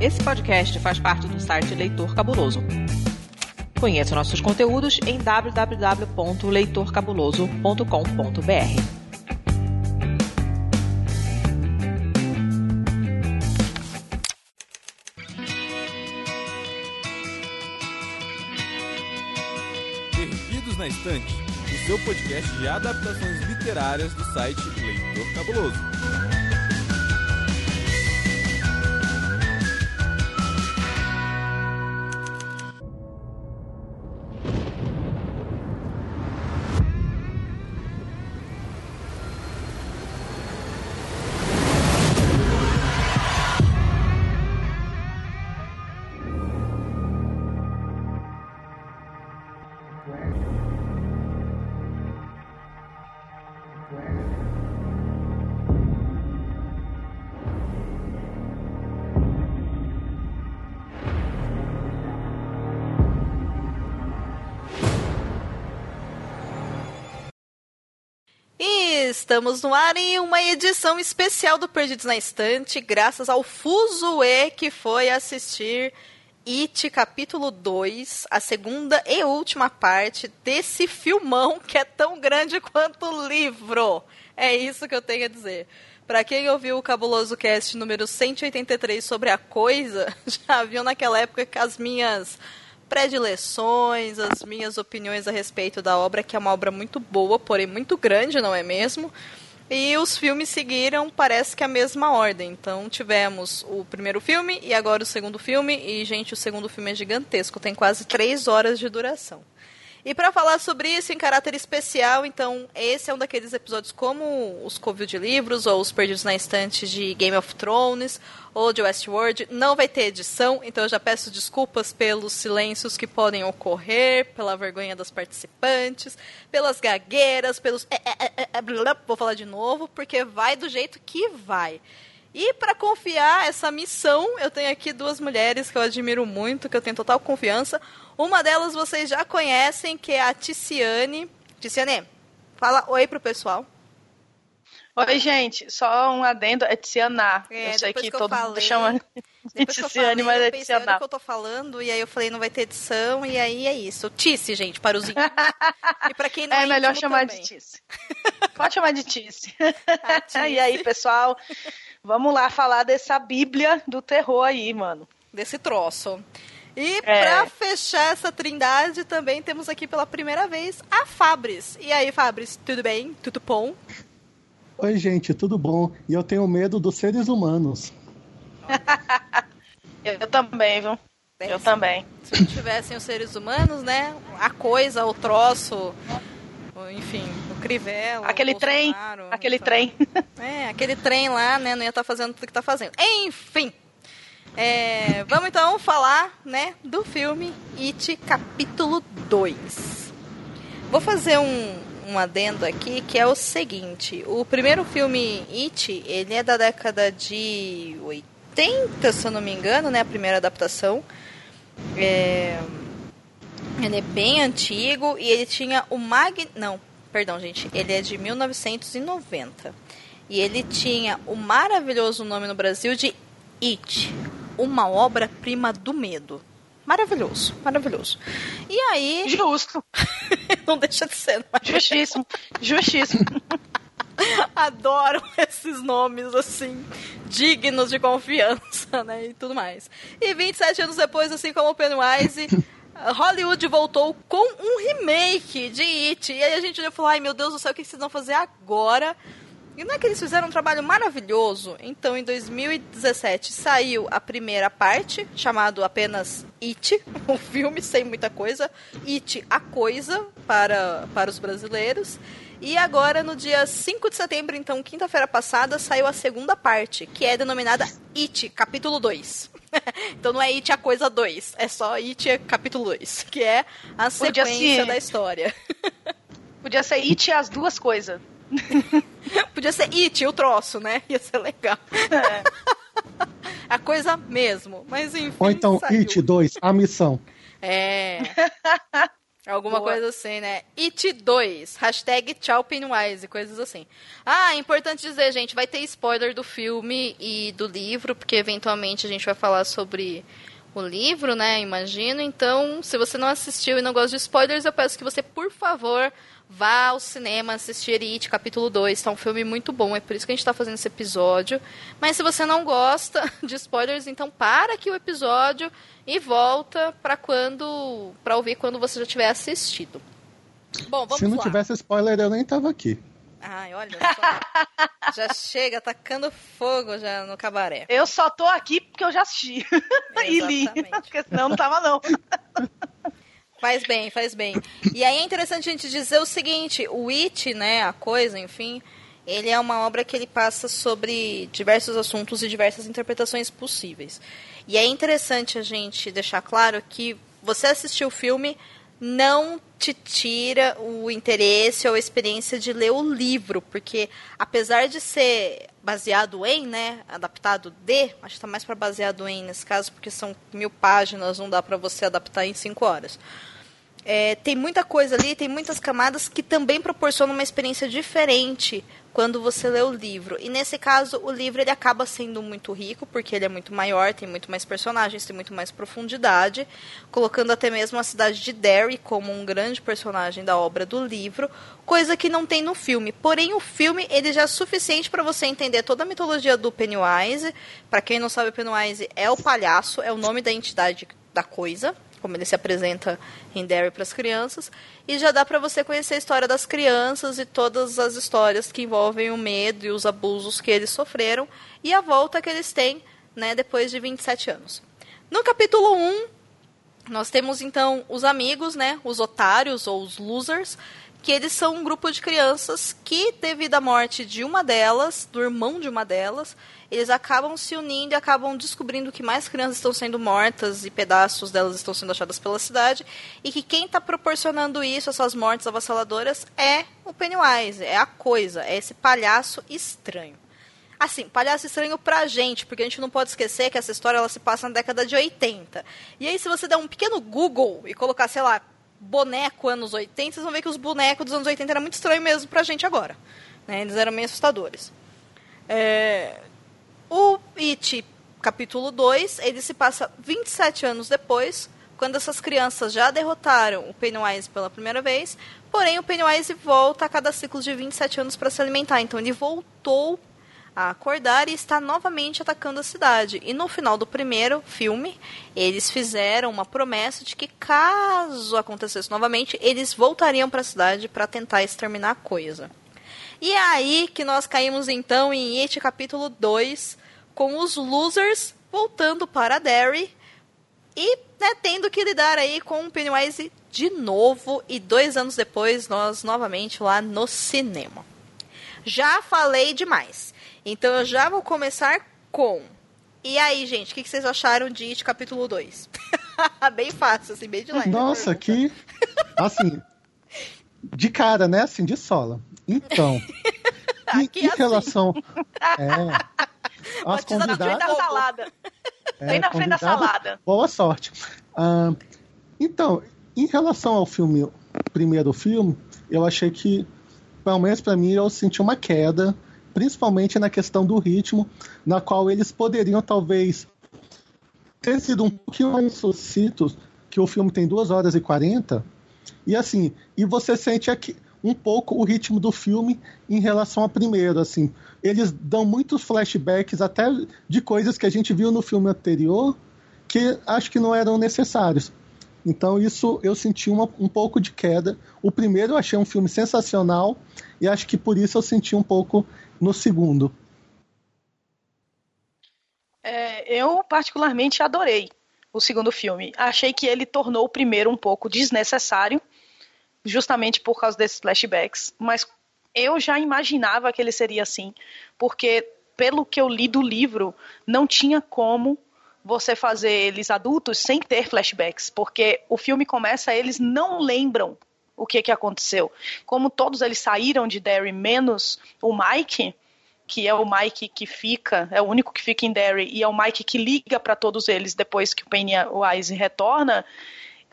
Esse podcast faz parte do site Leitor Cabuloso. Conheça nossos conteúdos em www.leitorcabuloso.com.br. Perdidos na Estante, o seu podcast de adaptações literárias do site Leitor Cabuloso. Estamos no ar em uma edição especial do Perdidos na Estante, graças ao Fuzue que foi assistir It capítulo 2, a segunda e última parte desse filmão que é tão grande quanto o livro. É isso que eu tenho a dizer. Para quem ouviu o Cabuloso Cast número 183 sobre a coisa, já viu naquela época que as minhas predileções, as minhas opiniões a respeito da obra, que é uma obra muito boa, porém muito grande, não é mesmo? E os filmes seguiram, parece que a mesma ordem. Então tivemos o primeiro filme e agora o segundo filme. E, gente, o segundo filme é gigantesco, tem quase três horas de duração. E para falar sobre isso em caráter especial, então, esse é um daqueles episódios como os Covil de Livros, ou os Perdidos na Estante de Game of Thrones, ou de Westworld. Não vai ter edição, então eu já peço desculpas pelos silêncios que podem ocorrer, pela vergonha das participantes, pelas gagueiras, pelos. é, blá, blá, Vou falar de novo, porque vai do jeito que vai. E para confiar essa missão, eu tenho aqui duas mulheres que eu admiro muito, que eu tenho total confiança. Uma delas vocês já conhecem, que é a Ticiane. Ticiane, fala oi pro pessoal. Oi, gente, só um adendo, é Tiziana. É, eu sei que, que eu todo mundo chama de eu Tiziane, mas é eu Tiziana. que eu tô falando, e aí eu falei, não vai ter edição, e aí é isso. Tice, gente, para os íntimos. e para quem não é, É melhor chamar também. de Tice. Pode chamar de Tice. A Tice. E aí, pessoal, vamos lá falar dessa bíblia do terror aí, mano. desse troço. E É. pra fechar essa trindade, também temos aqui pela primeira vez a Fabris. E aí, Fabris, tudo bem? Tudo bom? Oi, gente, tudo bom? E eu tenho medo dos seres humanos. Eu, eu também, viu? É, Eu se- também. Se não tivessem os seres humanos, né? A coisa, o troço, o- enfim, o Crivella. o Aquele trem, Bolsonaro, aquele então- trem. É, aquele trem lá, né? Não ia estar fazendo tudo que tá fazendo. Enfim. É, vamos então falar, né, do filme It capítulo 2. Vou fazer um, um adendo aqui que é o seguinte: o primeiro filme It, ele é da década de 80, se eu não me engano, né? A primeira adaptação. É, ele é bem antigo e ele tinha o Mag... Não, perdão, gente. Ele é de 1990. E ele tinha o maravilhoso nome no Brasil de It, uma obra-prima do medo. Maravilhoso, maravilhoso. E aí, Justo. não deixa de ser, não é? Justíssimo. Justíssimo. Adoro esses nomes, assim, dignos de confiança, né? E tudo mais. E 27 anos depois, assim como o Pennywise, Hollywood voltou com um remake de It. E aí a gente falou, ai meu Deus do céu, o que vocês vão fazer agora? E não é que eles fizeram um trabalho maravilhoso? Então, em 2017, saiu a primeira parte, chamado apenas It, um filme sem muita coisa. It, a coisa, para, para os brasileiros. E agora, no dia 5 de setembro, então, quinta-feira passada, saiu a segunda parte, que é denominada It, capítulo 2. então não é It, a coisa 2, é só It, capítulo 2, que é a sequência ser- da história. Podia ser It as duas coisas. Podia ser It, o troço, né? Ia ser legal. É. a coisa mesmo. Mas enfim. Ou então, saiu. It 2, a missão. É. Alguma Boa. coisa assim, né? It 2, hashtag tchau Pennywise, coisas assim. Ah, é importante dizer, gente, vai ter spoiler do filme e do livro, porque eventualmente a gente vai falar sobre o livro, né? Imagino. Então, se você não assistiu e não gosta de spoilers, eu peço que você, por favor, vá ao cinema assistir It, capítulo 2. Tá um filme muito bom, é por isso que a gente tá fazendo esse episódio. Mas se você não gosta de spoilers, então para aqui o episódio e volta para quando para ouvir quando você já tiver assistido. Bom, vamos Se não lá. tivesse spoiler, eu nem tava aqui. Ai, olha só. já chega atacando fogo já no cabaré. Eu só tô aqui porque eu já assisti. e li. Porque senão não tava, não. Faz bem, faz bem. E aí é interessante a gente dizer o seguinte, o It, né, a coisa, enfim, ele é uma obra que ele passa sobre diversos assuntos e diversas interpretações possíveis. E é interessante a gente deixar claro que você assistir o filme não te tira o interesse ou a experiência de ler o livro, porque apesar de ser baseado em, né, adaptado de, acho que está mais para baseado em nesse caso, porque são mil páginas, não dá para você adaptar em cinco horas. É, tem muita coisa ali, tem muitas camadas que também proporcionam uma experiência diferente quando você lê o livro. E nesse caso, o livro ele acaba sendo muito rico, porque ele é muito maior, tem muito mais personagens, tem muito mais profundidade, colocando até mesmo a cidade de Derry como um grande personagem da obra do livro, coisa que não tem no filme. Porém, o filme ele já é suficiente para você entender toda a mitologia do Pennywise. Para quem não sabe, Pennywise é o palhaço, é o nome da entidade da coisa como ele se apresenta em Derry para as crianças, e já dá para você conhecer a história das crianças e todas as histórias que envolvem o medo e os abusos que eles sofreram e a volta que eles têm, né, depois de 27 anos. No capítulo 1, nós temos então os amigos, né, os otários ou os losers, que eles são um grupo de crianças que, devido à morte de uma delas, do irmão de uma delas, eles acabam se unindo e acabam descobrindo que mais crianças estão sendo mortas e pedaços delas estão sendo achados pela cidade e que quem está proporcionando isso, essas mortes avassaladoras, é o Pennywise, é a coisa, é esse palhaço estranho. Assim, palhaço estranho pra gente, porque a gente não pode esquecer que essa história ela se passa na década de 80. E aí, se você der um pequeno Google e colocar, sei lá, boneco anos 80, vocês vão ver que os bonecos dos anos 80 eram muito estranhos mesmo pra gente agora. Né? Eles eram meio assustadores. É... O It, capítulo 2, ele se passa 27 anos depois, quando essas crianças já derrotaram o Pennywise pela primeira vez, porém o Pennywise volta a cada ciclo de 27 anos para se alimentar. Então ele voltou a acordar e está novamente atacando a cidade. E no final do primeiro filme, eles fizeram uma promessa de que caso acontecesse novamente, eles voltariam para a cidade para tentar exterminar a coisa. E é aí que nós caímos então em It capítulo 2, com os losers voltando para Derry e né, tendo que lidar aí com o Pennywise de novo e dois anos depois nós novamente lá no cinema. Já falei demais, então eu já vou começar com. E aí, gente, o que, que vocês acharam de It capítulo 2? bem fácil, assim, bem de leve. Nossa, que. Assim. De cara, né? Assim, de sola. Então. em, Aqui em assim. relação. É. As na convidadas. na salada. é, Bem na frente da salada. Boa sorte. Ah, então, em relação ao filme, primeiro filme, eu achei que, pelo menos pra mim, eu senti uma queda, principalmente na questão do ritmo, na qual eles poderiam talvez ter sido um pouquinho mais sucintos, que o filme tem 2 horas e 40, e assim, e você sente aqui um pouco o ritmo do filme em relação ao primeiro, assim. Eles dão muitos flashbacks até de coisas que a gente viu no filme anterior que acho que não eram necessários. Então isso eu senti uma, um pouco de queda. O primeiro eu achei um filme sensacional e acho que por isso eu senti um pouco no segundo. É, eu particularmente adorei o segundo filme. Achei que ele tornou o primeiro um pouco desnecessário, justamente por causa desses flashbacks. Mas eu já imaginava que ele seria assim, porque pelo que eu li do livro, não tinha como você fazer eles adultos sem ter flashbacks, porque o filme começa, eles não lembram o que, que aconteceu. Como todos eles saíram de Derry, menos o Mike, que é o Mike que fica, é o único que fica em Derry, e é o Mike que liga para todos eles depois que o Pennywise retorna.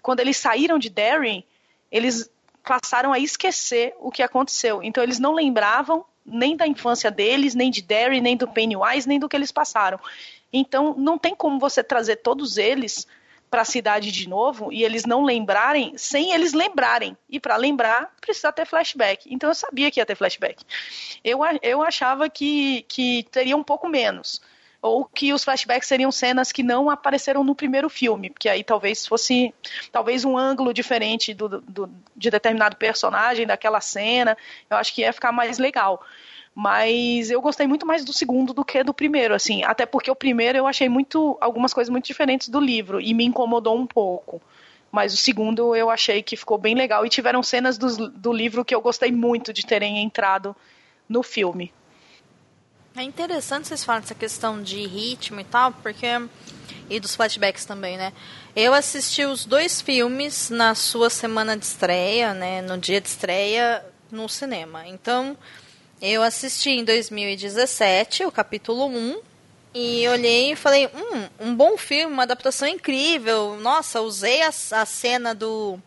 Quando eles saíram de Derry, eles passaram a esquecer o que aconteceu. Então eles não lembravam nem da infância deles, nem de Derry, nem do Pennywise, nem do que eles passaram. Então não tem como você trazer todos eles para a cidade de novo e eles não lembrarem sem eles lembrarem. E para lembrar, precisa ter flashback. Então eu sabia que ia ter flashback. Eu, eu achava que, que teria um pouco menos ou que os flashbacks seriam cenas que não apareceram no primeiro filme, porque aí talvez fosse talvez um ângulo diferente do, do, de determinado personagem daquela cena. Eu acho que ia ficar mais legal. Mas eu gostei muito mais do segundo do que do primeiro, assim. Até porque o primeiro eu achei muito algumas coisas muito diferentes do livro e me incomodou um pouco. Mas o segundo eu achei que ficou bem legal e tiveram cenas do, do livro que eu gostei muito de terem entrado no filme. É interessante vocês falarem dessa questão de ritmo e tal, porque. E dos flashbacks também, né? Eu assisti os dois filmes na sua semana de estreia, né? No dia de estreia no cinema. Então, eu assisti em 2017 o capítulo 1 e olhei e falei: hum, um bom filme, uma adaptação incrível. Nossa, usei a, a cena do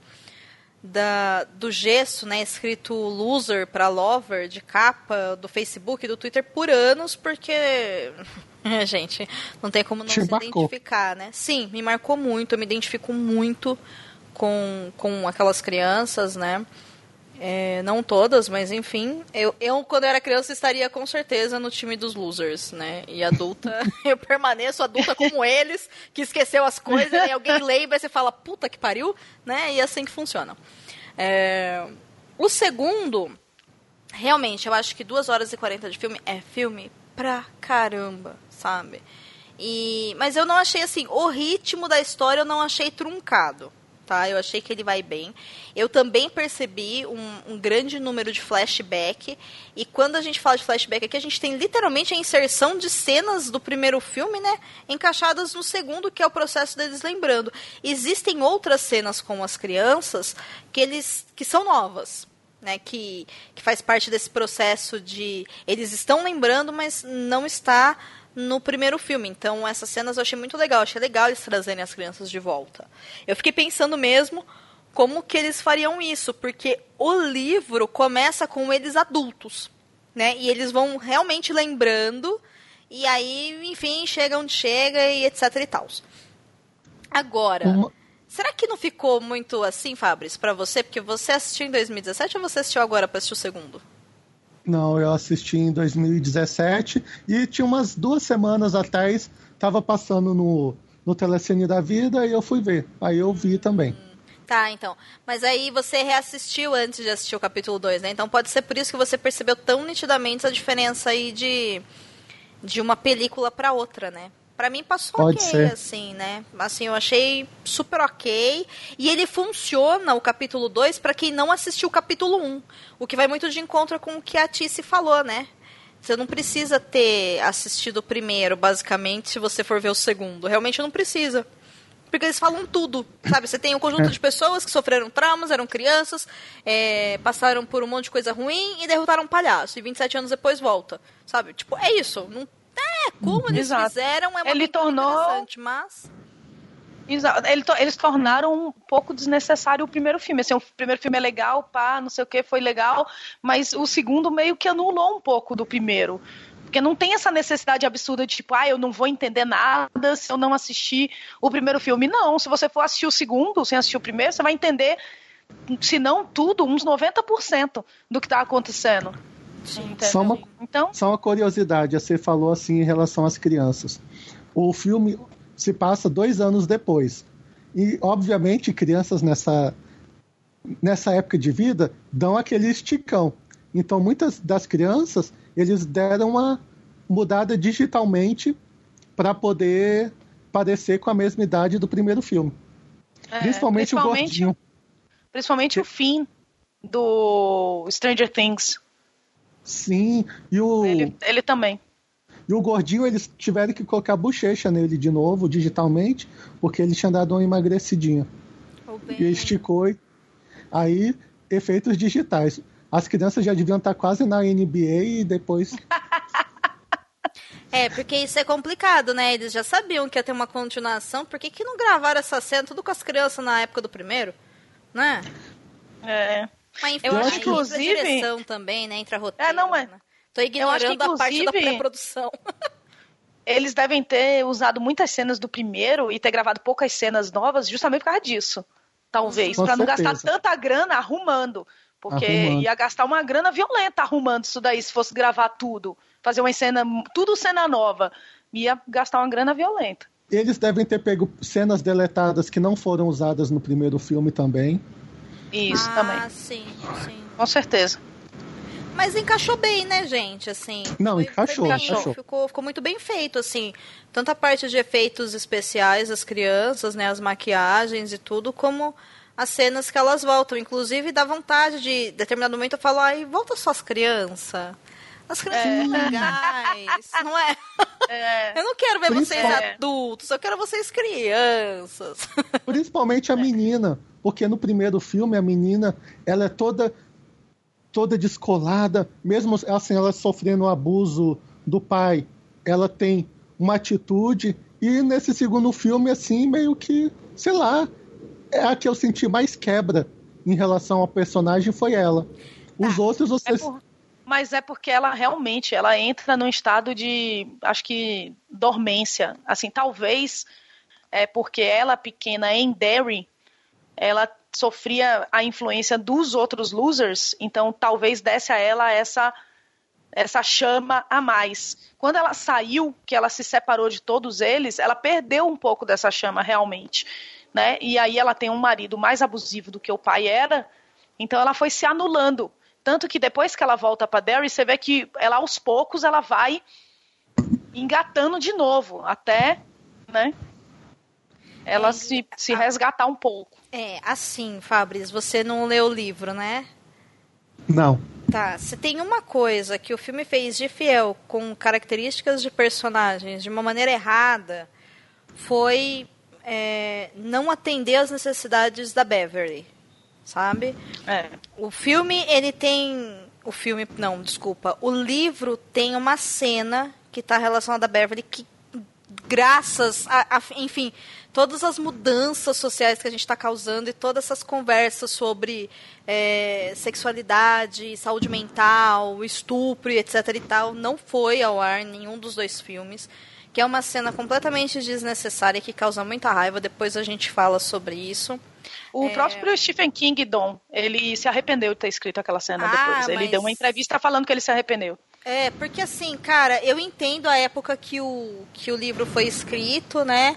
da, do gesso, né, escrito loser para lover de capa do Facebook e do Twitter por anos, porque gente, não tem como não Te se marcou. identificar, né? Sim, me marcou muito, eu me identifico muito com, com aquelas crianças, né? É, não todas, mas enfim. Eu, eu, quando era criança, estaria com certeza no time dos losers, né? E adulta, eu permaneço adulta como eles, que esqueceu as coisas, e alguém lembra e você fala, puta que pariu, né? E é assim que funciona. É, o segundo, realmente, eu acho que 2 horas e 40 de filme é filme pra caramba, sabe? E, mas eu não achei assim, o ritmo da história eu não achei truncado tá? Eu achei que ele vai bem. Eu também percebi um, um, grande número de flashback. E quando a gente fala de flashback aqui, a gente tem literalmente a inserção de cenas do primeiro filme, né? Encaixadas no segundo, que é o processo deles lembrando. Existem outras cenas com as crianças que eles que são novas. Né, que, que faz parte desse processo de eles estão lembrando, mas não está no primeiro filme. Então, essas cenas eu achei muito legal. Achei legal eles trazerem as crianças de volta. Eu fiquei pensando mesmo como que eles fariam isso, porque o livro começa com eles adultos, né? E eles vão realmente lembrando, e aí, enfim, chega onde chega e etc e tal. Agora, Uma... será que não ficou muito assim, Fabrício, para você? Porque você assistiu em 2017 ou você assistiu agora para assistir o segundo? Não, eu assisti em 2017 e tinha umas duas semanas atrás, tava passando no, no Telecine da Vida e eu fui ver. Aí eu vi também. Tá, então. Mas aí você reassistiu antes de assistir o capítulo 2, né? Então pode ser por isso que você percebeu tão nitidamente a diferença aí de, de uma película para outra, né? Para mim passou Pode ok, ser. assim, né? Assim, eu achei super ok. E ele funciona, o capítulo 2, para quem não assistiu o capítulo 1. Um, o que vai muito de encontro com o que a Tice falou, né? Você não precisa ter assistido o primeiro, basicamente, se você for ver o segundo. Realmente não precisa. Porque eles falam tudo, sabe? Você tem um conjunto de pessoas que sofreram traumas, eram crianças, é, passaram por um monte de coisa ruim e derrotaram um palhaço. E 27 anos depois volta, sabe? Tipo, é isso. Não é, como eles Exato. fizeram é uma Ele tornou... interessante, mas... Exato. Eles tornaram um pouco desnecessário o primeiro filme. Assim, o primeiro filme é legal, pá, não sei o que, foi legal, mas o segundo meio que anulou um pouco do primeiro. Porque não tem essa necessidade absurda de tipo, ah, eu não vou entender nada se eu não assistir o primeiro filme. Não, se você for assistir o segundo, sem assistir o primeiro, você vai entender, se não tudo, uns 90% do que está acontecendo. Só uma, então... só uma curiosidade, você falou assim em relação às crianças. O filme se passa dois anos depois. E, obviamente, crianças nessa, nessa época de vida dão aquele esticão. Então, muitas das crianças, eles deram uma mudada digitalmente para poder parecer com a mesma idade do primeiro filme. É, principalmente, principalmente, o gordinho. Principalmente o fim do Stranger Things. Sim, e o. Ele, ele também. E o gordinho, eles tiveram que colocar bochecha nele de novo, digitalmente, porque ele tinha dado uma emagrecidinha. E esticou. Aí, efeitos digitais. As crianças já deviam estar quase na NBA e depois. É, porque isso é complicado, né? Eles já sabiam que ia ter uma continuação. Por que, que não gravaram essa cena tudo com as crianças na época do primeiro? Né? É. Mas Eu acho que, inclusive- direção também, né? Entra roteiro. É, não, mas- né? Tô ignorando acho que, a parte da pré-produção. Eles devem ter usado muitas cenas do primeiro e ter gravado poucas cenas novas justamente por causa disso. Talvez. Pra não gastar tanta grana arrumando. Porque Arrumando. ia gastar uma grana violenta arrumando isso daí, se fosse gravar tudo. Fazer uma cena, tudo cena nova. Ia gastar uma grana violenta. Eles devem ter pego cenas deletadas que não foram usadas no primeiro filme também. Isso ah, também. sim, sim. Com certeza. Mas encaixou bem, né, gente? Assim. Não, encaixou, bem- encaixou. Ficou, ficou muito bem feito, assim. Tanto a parte de efeitos especiais das crianças, né, as maquiagens e tudo, como as cenas que elas voltam. Inclusive, dá vontade de, em determinado momento, eu falo, ai, volta só as crianças. As crianças são legais, não é? É, Eu não quero ver vocês Principal- adultos, eu quero vocês crianças. Principalmente a menina, porque no primeiro filme a menina, ela é toda toda descolada, mesmo assim ela sofrendo o abuso do pai, ela tem uma atitude e nesse segundo filme assim meio que, sei lá, é a que eu senti mais quebra em relação ao personagem foi ela. Os Tá. outros é vocês por- mas é porque ela realmente ela entra num estado de, acho que, dormência. Assim, talvez é porque ela pequena em Derry, ela sofria a influência dos outros losers, então talvez desse a ela essa essa chama a mais. Quando ela saiu, que ela se separou de todos eles, ela perdeu um pouco dessa chama realmente, né? E aí ela tem um marido mais abusivo do que o pai era, então ela foi se anulando. Tanto que depois que ela volta para Derry, você vê que ela aos poucos ela vai engatando de novo, até, né? Ela É, se, se resgatar um pouco. É, assim, Fabris, você não leu o livro, né? não. Tá, se tem uma coisa que o filme fez de fiel com características de personagens de uma maneira errada, foi é, não atender às necessidades da Beverly, sabe? É. O filme, ele tem. O filme, não, desculpa. O livro tem uma cena que está relacionada a Beverly que, graças a, a- Enfim, todas as mudanças sociais que a gente está causando e todas essas conversas sobre é, sexualidade, saúde mental, estupro e etc e tal, não foi ao ar em nenhum dos dois filmes. Que é uma cena completamente desnecessária que causa muita raiva. Depois a gente fala sobre isso. O É. próprio Stephen King, Dom, ele se arrependeu de ter escrito aquela cena Ah, depois. Ele mas- deu uma entrevista falando que ele se arrependeu. É, porque assim, cara, eu entendo a época que o, que o livro foi escrito, né?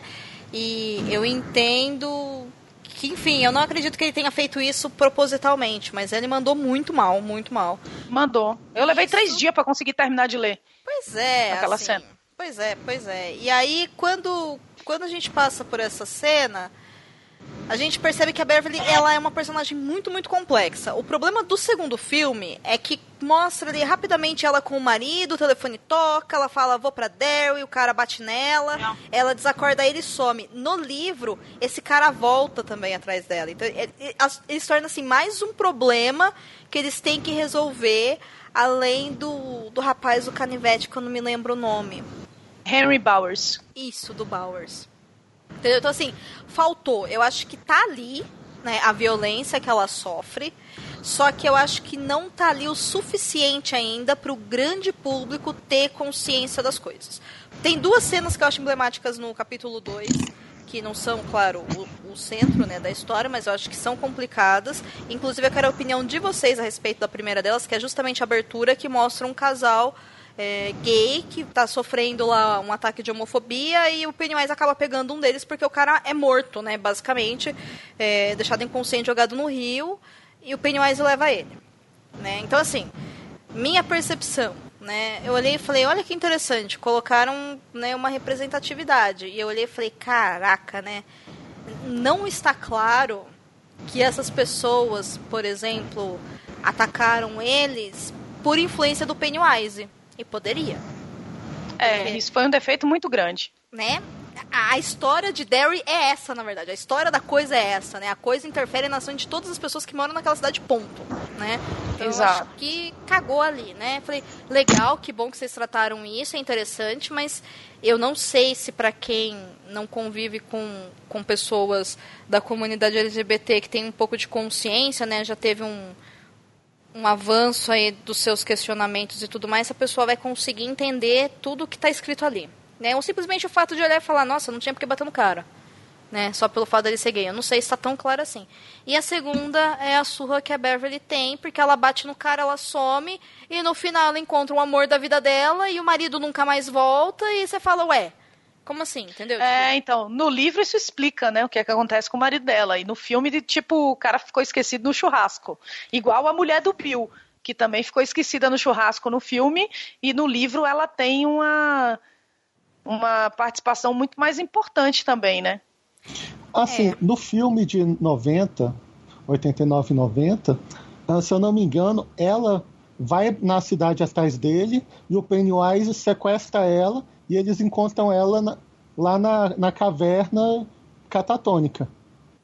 E eu entendo que, enfim, eu não acredito que ele tenha feito isso propositalmente, mas ele mandou muito mal, muito mal. Mandou. Eu levei Isso. três dias para conseguir terminar de ler. Pois é, Aquela assim, cena. Pois é, pois é. E aí, quando, quando a gente passa por essa cena, a gente percebe que a Beverly ela é uma personagem muito, muito complexa. O problema do segundo filme é que mostra ali rapidamente ela com o marido, o telefone toca, ela fala, vou pra Daryl, o cara bate nela, ela desacorda ele e some. No livro, esse cara volta também atrás dela. Então, ele, ele- as- ele se torna assim, mais um problema que eles têm que resolver, além do, do rapaz do canivete, que eu não me lembro o nome. Henry Bowers. Isso, do Bowers. Entendeu? Então, assim, faltou. Eu acho que tá ali, né, a violência que ela sofre. Só que eu acho que não tá ali o suficiente ainda para o grande público ter consciência das coisas. Tem duas cenas que eu acho emblemáticas no capítulo 2, que não são, claro, o, o centro né, da história, mas eu acho que são complicadas. Inclusive, eu quero a opinião de vocês a respeito da primeira delas, que é justamente a abertura que mostra um casal é, gay que tá sofrendo lá um ataque de homofobia e o Pennywise acaba pegando um deles porque o cara é morto, né? Basicamente, é, deixado inconsciente, jogado no rio e o Pennywise leva ele, né? Então, assim, minha percepção, né? Eu olhei e falei, olha que interessante, colocaram né, uma representatividade. E eu olhei e falei, caraca, né? Não está claro que essas pessoas, por exemplo, atacaram eles por influência do Pennywise. E poderia, É, É. isso foi um defeito muito grande. né? A a história de Derry é essa, na verdade. A história da coisa é essa, né? A coisa interfere na ação de todas as pessoas que moram naquela cidade, ponto. né? Então, Exato. Eu acho que cagou ali, né? Falei, legal, que bom que vocês trataram isso, é interessante, mas eu não sei se para quem não convive com, com pessoas da comunidade LGBT que tem um pouco de consciência, né? Já teve um, um avanço aí dos seus questionamentos e tudo mais, a pessoa vai conseguir entender tudo que está escrito ali. Né? Ou simplesmente o fato de olhar e falar, nossa, não tinha porque bater no cara. Né? Só pelo fato dele ser gay. Eu não sei se está tão claro assim. E a segunda é a surra que a Beverly tem, porque ela bate no cara, ela some, e no final ela encontra o amor da vida dela, e o marido nunca mais volta, e você fala, ué, como assim? Entendeu? É, então, no livro isso explica, né, o que é que acontece com o marido dela. E no filme, de, tipo, o cara ficou esquecido no churrasco. Igual a mulher do Bill, que também ficou esquecida no churrasco no filme, e no livro ela tem uma, uma participação muito mais importante também, né? Assim, É. no filme de 90, 89 e 90, ah, se eu não me engano, ela vai na cidade atrás dele e o Pennywise sequestra ela e eles encontram ela na- lá na, na caverna catatônica.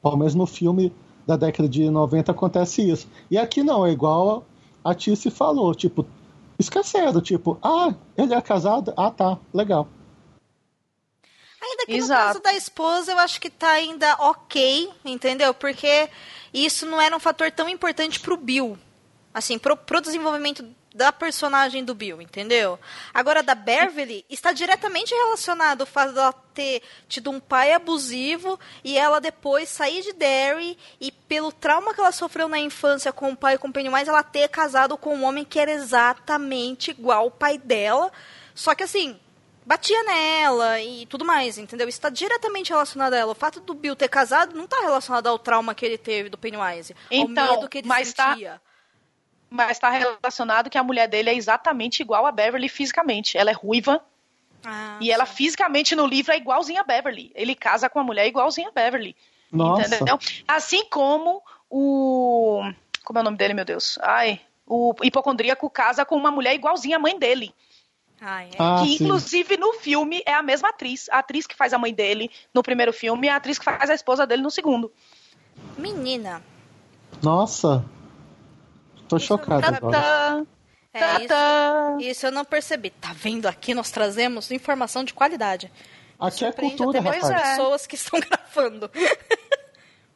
Pelo menos no filme da década de 90 acontece isso. E aqui não, é igual a Tice falou, tipo, esqueceram, tipo, ah, ele é casado? Ah, tá, legal. Ainda que no Exato. caso da esposa, eu acho que tá ainda ok, entendeu? Porque isso não era um fator tão importante pro Bill. Assim, pro, pro desenvolvimento da personagem do Bill, entendeu? Agora, da Beverly, está diretamente relacionado o fato dela ter tido um pai abusivo e ela depois sair de Derry e pelo trauma que ela sofreu na infância com o pai e com o Pennywise, ela ter casado com um homem que era exatamente igual ao pai dela. Só que assim, batia nela e tudo mais, entendeu? Isso está diretamente relacionado a ela. O fato do Bill ter casado não está relacionado ao trauma que ele teve do Pennywise, Então, ao medo que ele mas tá- sentia. Mas está relacionado que a mulher dele é exatamente igual a Beverly fisicamente. Ela é ruiva Ah, e ela sim. fisicamente no livro é igualzinha a Beverly. Ele casa com a mulher igualzinha a Beverly. Nossa. Entendeu? Assim como o. Como é o nome dele, meu Deus? Ai. O hipocondríaco casa com uma mulher igualzinha à mãe dele. Ai, é. Ah, que sim. inclusive no filme é a mesma atriz. A atriz que faz a mãe dele no primeiro filme e a atriz que faz a esposa dele no segundo. Menina, Nossa. Tô chocado tá- agora. Tá, é tá, isso. tá. Isso eu não percebi. Tá vendo aqui? Nós trazemos informação de qualidade. Aqui é cultura, até rapaz. é. pessoas que estão gravando.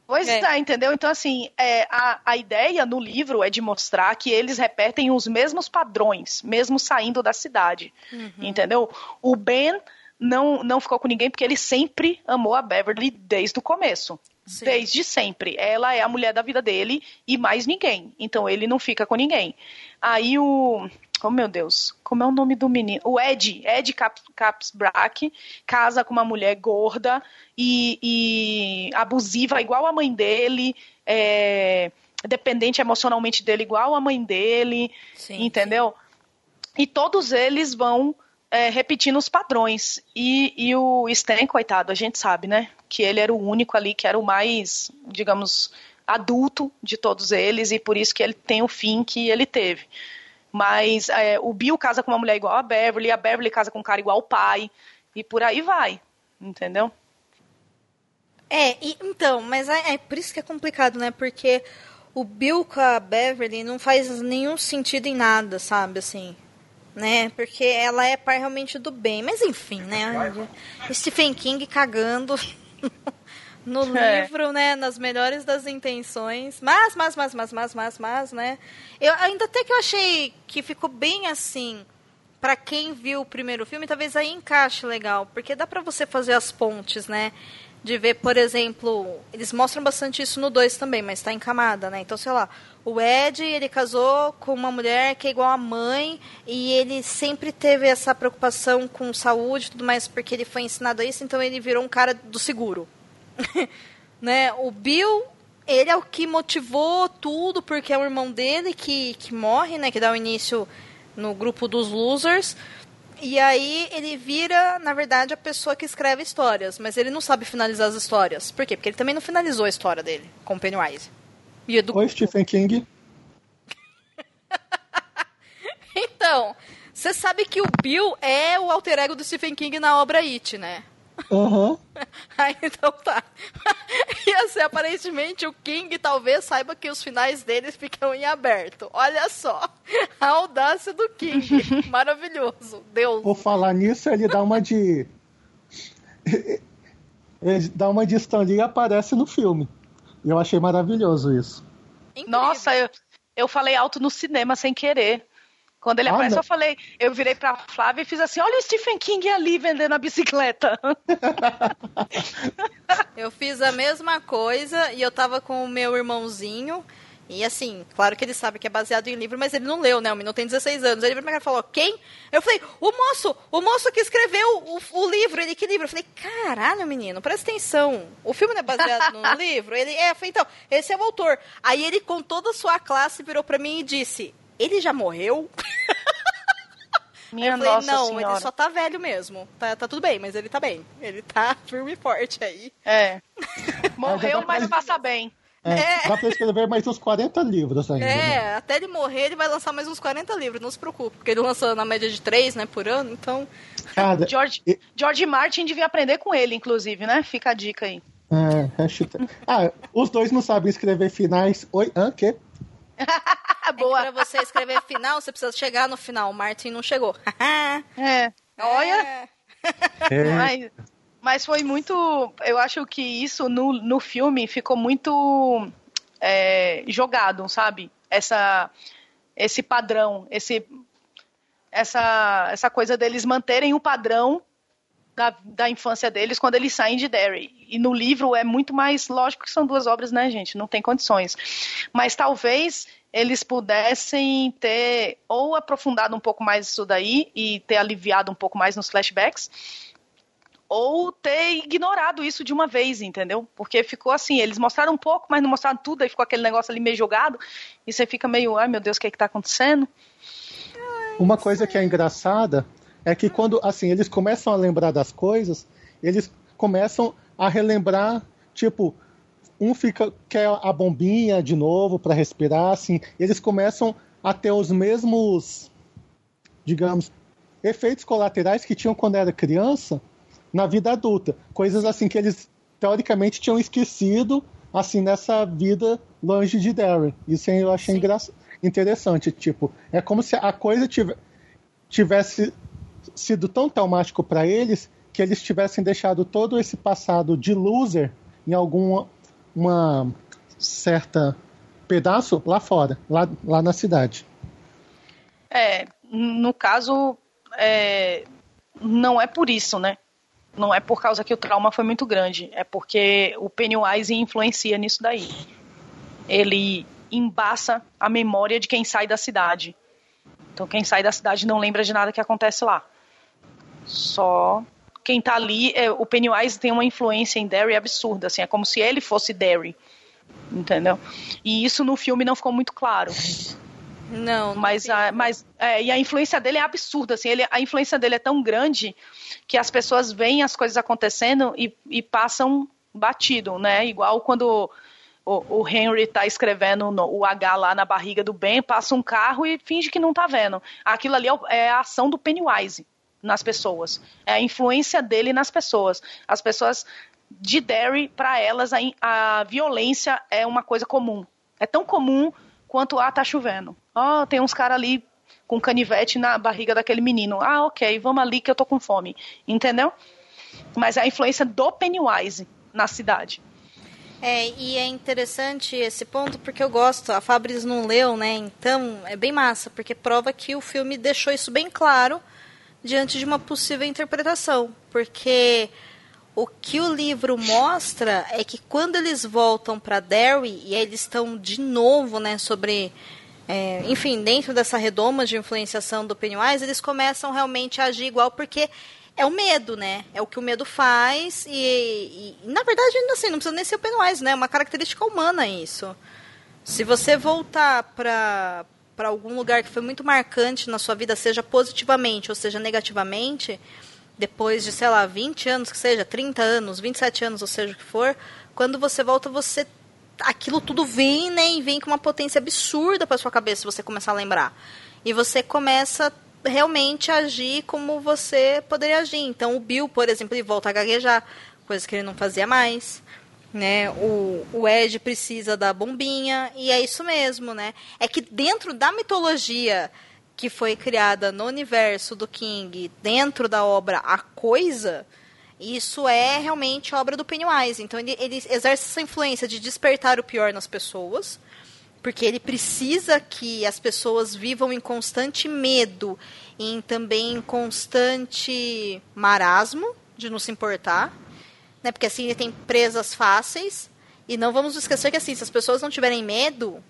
Pois É. é. entendeu? Então, assim, é, a, a ideia no livro é de mostrar que eles repetem os mesmos padrões, mesmo saindo da cidade. Uhum. Entendeu? O Ben não, não ficou com ninguém porque ele sempre amou a Beverly desde o começo. Sim. Desde sempre. Ela é a mulher da vida dele e mais ninguém. Então ele não fica com ninguém. Aí o. Oh, meu Deus. Como é o nome do menino? O Ed. Ed Caps, Capsbrack casa com uma mulher gorda e, e abusiva, igual a mãe dele. é, dependente emocionalmente dele, igual a mãe dele. Sim, entendeu? E todos eles vão é, repetindo os padrões. E, e o Stan, coitado, a gente sabe, né? Que ele era o único ali que era o mais, digamos, adulto de todos eles, e por isso que ele tem o fim que ele teve. Mas é, o Bill casa com uma mulher igual a Beverly, a Beverly casa com um cara igual ao pai, e por aí vai, entendeu? É, e- então, mas é, é por isso que é complicado, né? Porque o Bill com a Beverly não faz nenhum sentido em nada, sabe, assim. Né? Porque ela é par realmente do bem. Mas enfim, né? Stephen King cagando no É. livro, né? Nas melhores das intenções. Mas, mas, mas, mas, mas, mas, mas, né? Eu, ainda até que eu achei que ficou bem assim. Pra quem viu o primeiro filme, talvez aí encaixe legal. Porque dá pra você fazer as pontes, né? De ver, por exemplo, eles mostram bastante isso no 2 também, mas tá em camada, né? Então, sei lá, o Ed, ele casou com uma mulher que é igual a mãe, e ele sempre teve essa preocupação com saúde e tudo mais, porque ele foi ensinado a isso, então ele virou um cara do seguro. né? O Bill, ele é o que motivou tudo, porque é o irmão dele que, que morre, né? Que dá o início no grupo dos losers. E aí ele vira, na verdade, a pessoa que escreve histórias, mas ele não sabe finalizar as histórias. Por quê? Porque ele também não finalizou a história dele com Pennywise. Do Oi, Stephen King. Então, você sabe que o Bill é o alter ego do Stephen King na obra It, né? Aham. Aí então tá. E assim, aparentemente o King talvez saiba que os finais deles ficam em aberto. Olha só. A audácia do King. Maravilhoso. Deus. Por falar nisso, ele dá uma de. Ele dá uma de Stan Lee e aparece no filme. E eu achei maravilhoso isso. Incrível. Nossa, eu, eu falei alto no cinema sem querer. Quando ele Ah, apareceu, eu falei, eu virei pra Flávia e fiz assim: olha o Stephen King ali vendendo a bicicleta. Eu fiz a mesma coisa e eu tava com o meu irmãozinho. E assim, claro que ele sabe que é baseado em livro, mas ele não leu, né? O menino tem 16 anos. Ele veio pra cá e falou: Quem? Eu falei: O moço! O moço que escreveu o, o livro. Ele, que livro? Eu falei: Caralho, menino, presta atenção. O filme não é baseado no livro? Ele é. Eu falei: Então, esse é o autor. Aí ele, com toda a sua classe, virou pra mim e disse: Ele já morreu? Minha eu falei: Não, senhora. ele só tá velho mesmo. Tá, tá tudo bem, mas ele tá bem. Ele tá firme e forte aí. É. Morreu, mas passa bem. É, É. Dá pra escrever mais uns 40 livros ainda. né? É, até ele morrer, ele vai lançar mais uns 40 livros, não se preocupe, porque ele lança na média de 3, né, por ano, então. Cara, George, E- George Martin devia aprender com ele, inclusive, né? Fica a dica aí. é, hashtag- Ah, os dois não sabem escrever finais. Oi, hã? Quê? É que pra você escrever final, você precisa chegar no final. O Martin não chegou. É. Olha, É. mas, mas foi muito. Eu acho que isso no, no filme ficou muito é, jogado, sabe? Essa, esse padrão, esse, essa, essa coisa deles manterem o padrão da, da infância deles quando eles saem de Derry. E no livro é muito mais. Lógico que são duas obras, né, gente? Não tem condições. Mas talvez eles pudessem ter ou aprofundado um pouco mais isso daí e ter aliviado um pouco mais nos flashbacks, ou ter ignorado isso de uma vez, entendeu? Porque ficou assim, eles mostraram um pouco, mas não mostraram tudo, aí ficou aquele negócio ali meio jogado, e você fica meio, ai meu Deus, o que é que tá acontecendo? Uma coisa que é engraçada é que quando assim eles começam a lembrar das coisas, eles começam a relembrar, tipo, um fica quer a bombinha de novo para respirar, assim, eles começam a ter os mesmos, digamos, efeitos colaterais que tinham quando era criança na vida adulta, coisas assim que eles teoricamente tinham esquecido assim nessa vida longe de Darren. Isso aí eu achei interessante, tipo, é como se a coisa tive- tivesse sido tão traumático para eles que eles tivessem deixado todo esse passado de loser em alguma uma certa pedaço lá fora, lá, lá na cidade. É, no caso, é, não é por isso, né? Não é por causa que o trauma foi muito grande, é porque o Pennywise influencia nisso daí. Ele embaça a memória de quem sai da cidade. Então quem sai da cidade não lembra de nada que acontece lá. Só quem tá ali, é, o Pennywise tem uma influência em Derry absurda, assim, é como se ele fosse Derry. Entendeu? E isso no filme não ficou muito claro. Não, Mas, a, mas é, e a influência dele é absurda, assim, ele, a influência dele é tão grande que as pessoas veem as coisas acontecendo e, e passam batido, né? Igual quando o, o Henry tá escrevendo no- o H lá na barriga do Ben, passa um carro e finge que não tá vendo. Aquilo ali é, é a ação do Pennywise nas pessoas. É a influência dele nas pessoas. As pessoas de Derry, para elas, a, a violência é uma coisa comum. É tão comum quanto, ah, tá chovendo. Ó, tem uns caras ali com canivete na barriga daquele menino. Ah, ok, vamos ali que eu tô com fome. Entendeu? Mas é a influência do Pennywise na cidade. É, e é interessante esse ponto porque eu gosto. A Fabris não leu, né? Então é bem massa, porque prova que o filme deixou isso bem claro diante de uma possível interpretação. Porque o que o livro mostra é que quando eles voltam para Derry e eles estão de novo, né, sobre. É, enfim, dentro dessa redoma de influenciação do Pennywise, eles começam realmente a agir igual, porque é o medo, né? É o que o medo faz e, e, na verdade, assim, não precisa nem ser o Pennywise, né? É uma característica humana isso. Se você voltar para para algum lugar que foi muito marcante na sua vida, seja positivamente ou seja negativamente, depois de, sei lá, 20 anos que seja, 30 anos, 27 anos, ou seja o que for, quando você volta, você aquilo tudo vem, né, e vem com uma potência absurda para sua cabeça se você começar a lembrar. E você começa realmente agir como você poderia agir. Então, o Bill, por exemplo, ele volta a gaguejar, coisa que ele não fazia mais. Né? O, o Ed precisa da bombinha, e é isso mesmo, né? É que dentro da mitologia que foi criada no universo do King, dentro da obra A Coisa, isso é realmente obra do Pennywise. Então ele, ele exerce essa influência de despertar o pior nas pessoas, porque ele precisa que as pessoas vivam em constante medo, em também constante marasmo de não se importar, né? Porque assim ele tem presas fáceis e não vamos esquecer que assim, se as pessoas não tiverem medo,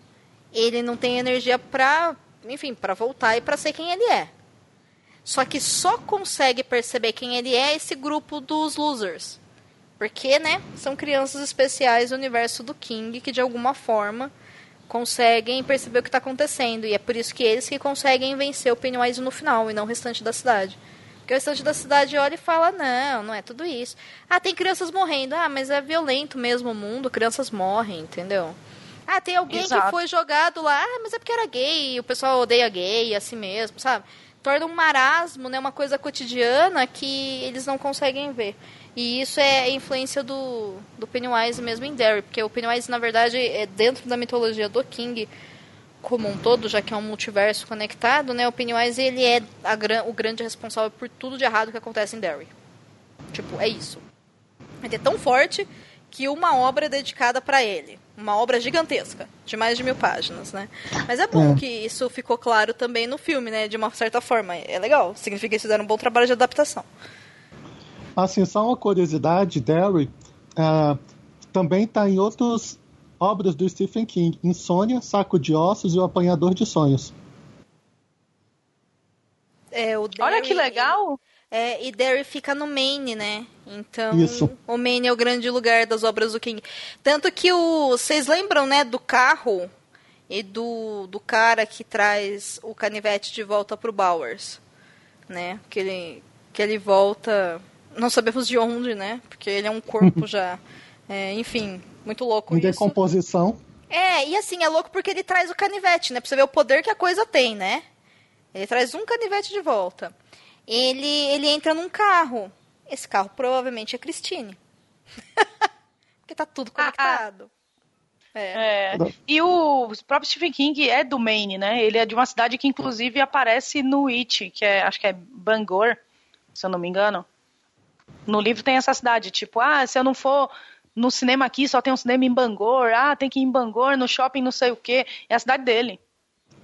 ele não tem energia para, enfim, para voltar e para ser quem ele é. Só que só consegue perceber quem ele é esse grupo dos losers. Porque, né, são crianças especiais do universo do King que de alguma forma conseguem perceber o que está acontecendo. E é por isso que eles que conseguem vencer o Pennywise no final e não o restante da cidade. Porque o restante da cidade olha e fala: não, não é tudo isso. Ah, tem crianças morrendo. Ah, mas é violento mesmo o mundo, crianças morrem, entendeu? Ah, tem alguém Exato. que foi jogado lá, ah, mas é porque era gay, o pessoal odeia gay, assim mesmo, sabe? Torna um marasmo, né, uma coisa cotidiana que eles não conseguem ver. E isso é influência do, do Pennywise mesmo em Derry, porque o Pennywise, na verdade, é dentro da mitologia do King como um todo, já que é um multiverso conectado, né, o Pennywise ele é a, o grande responsável por tudo de errado que acontece em Derry. Tipo, é isso. Ele é tão forte que uma obra é dedicada para ele. Uma obra gigantesca, de mais de mil páginas, né? Mas é bom é. que isso ficou claro também no filme, né? De uma certa forma. É legal. Significa que eles fizeram um bom trabalho de adaptação. Assim, só uma curiosidade, Derry uh, também está em outras obras do Stephen King. Insônia, Saco de Ossos e O Apanhador de Sonhos. É, o Derry, Olha que legal! É, e Derry fica no Maine, né? Então, Isso. o Maine é o grande lugar das obras do King. Tanto que o. Vocês lembram, né, do carro e do, do cara que traz o canivete de volta pro Bowers, né? Que ele, que ele volta. Não sabemos de onde, né? Porque ele é um corpo já. É, enfim, muito louco em decomposição. É, e assim, é louco porque ele traz o canivete, né? Pra você ver o poder que a coisa tem, né? Ele traz um canivete de volta ele, ele entra num carro. Esse carro provavelmente é Christine. Porque tá tudo conectado. Ah, é. é. E o próprio Stephen King é do Maine, né? Ele é de uma cidade que inclusive aparece no It, que é, acho que é Bangor, se eu não me engano. No livro tem essa cidade, tipo, ah, se eu não for no cinema aqui, só tem um cinema em Bangor, ah, tem que ir em Bangor, no shopping não sei o quê. É a cidade dele.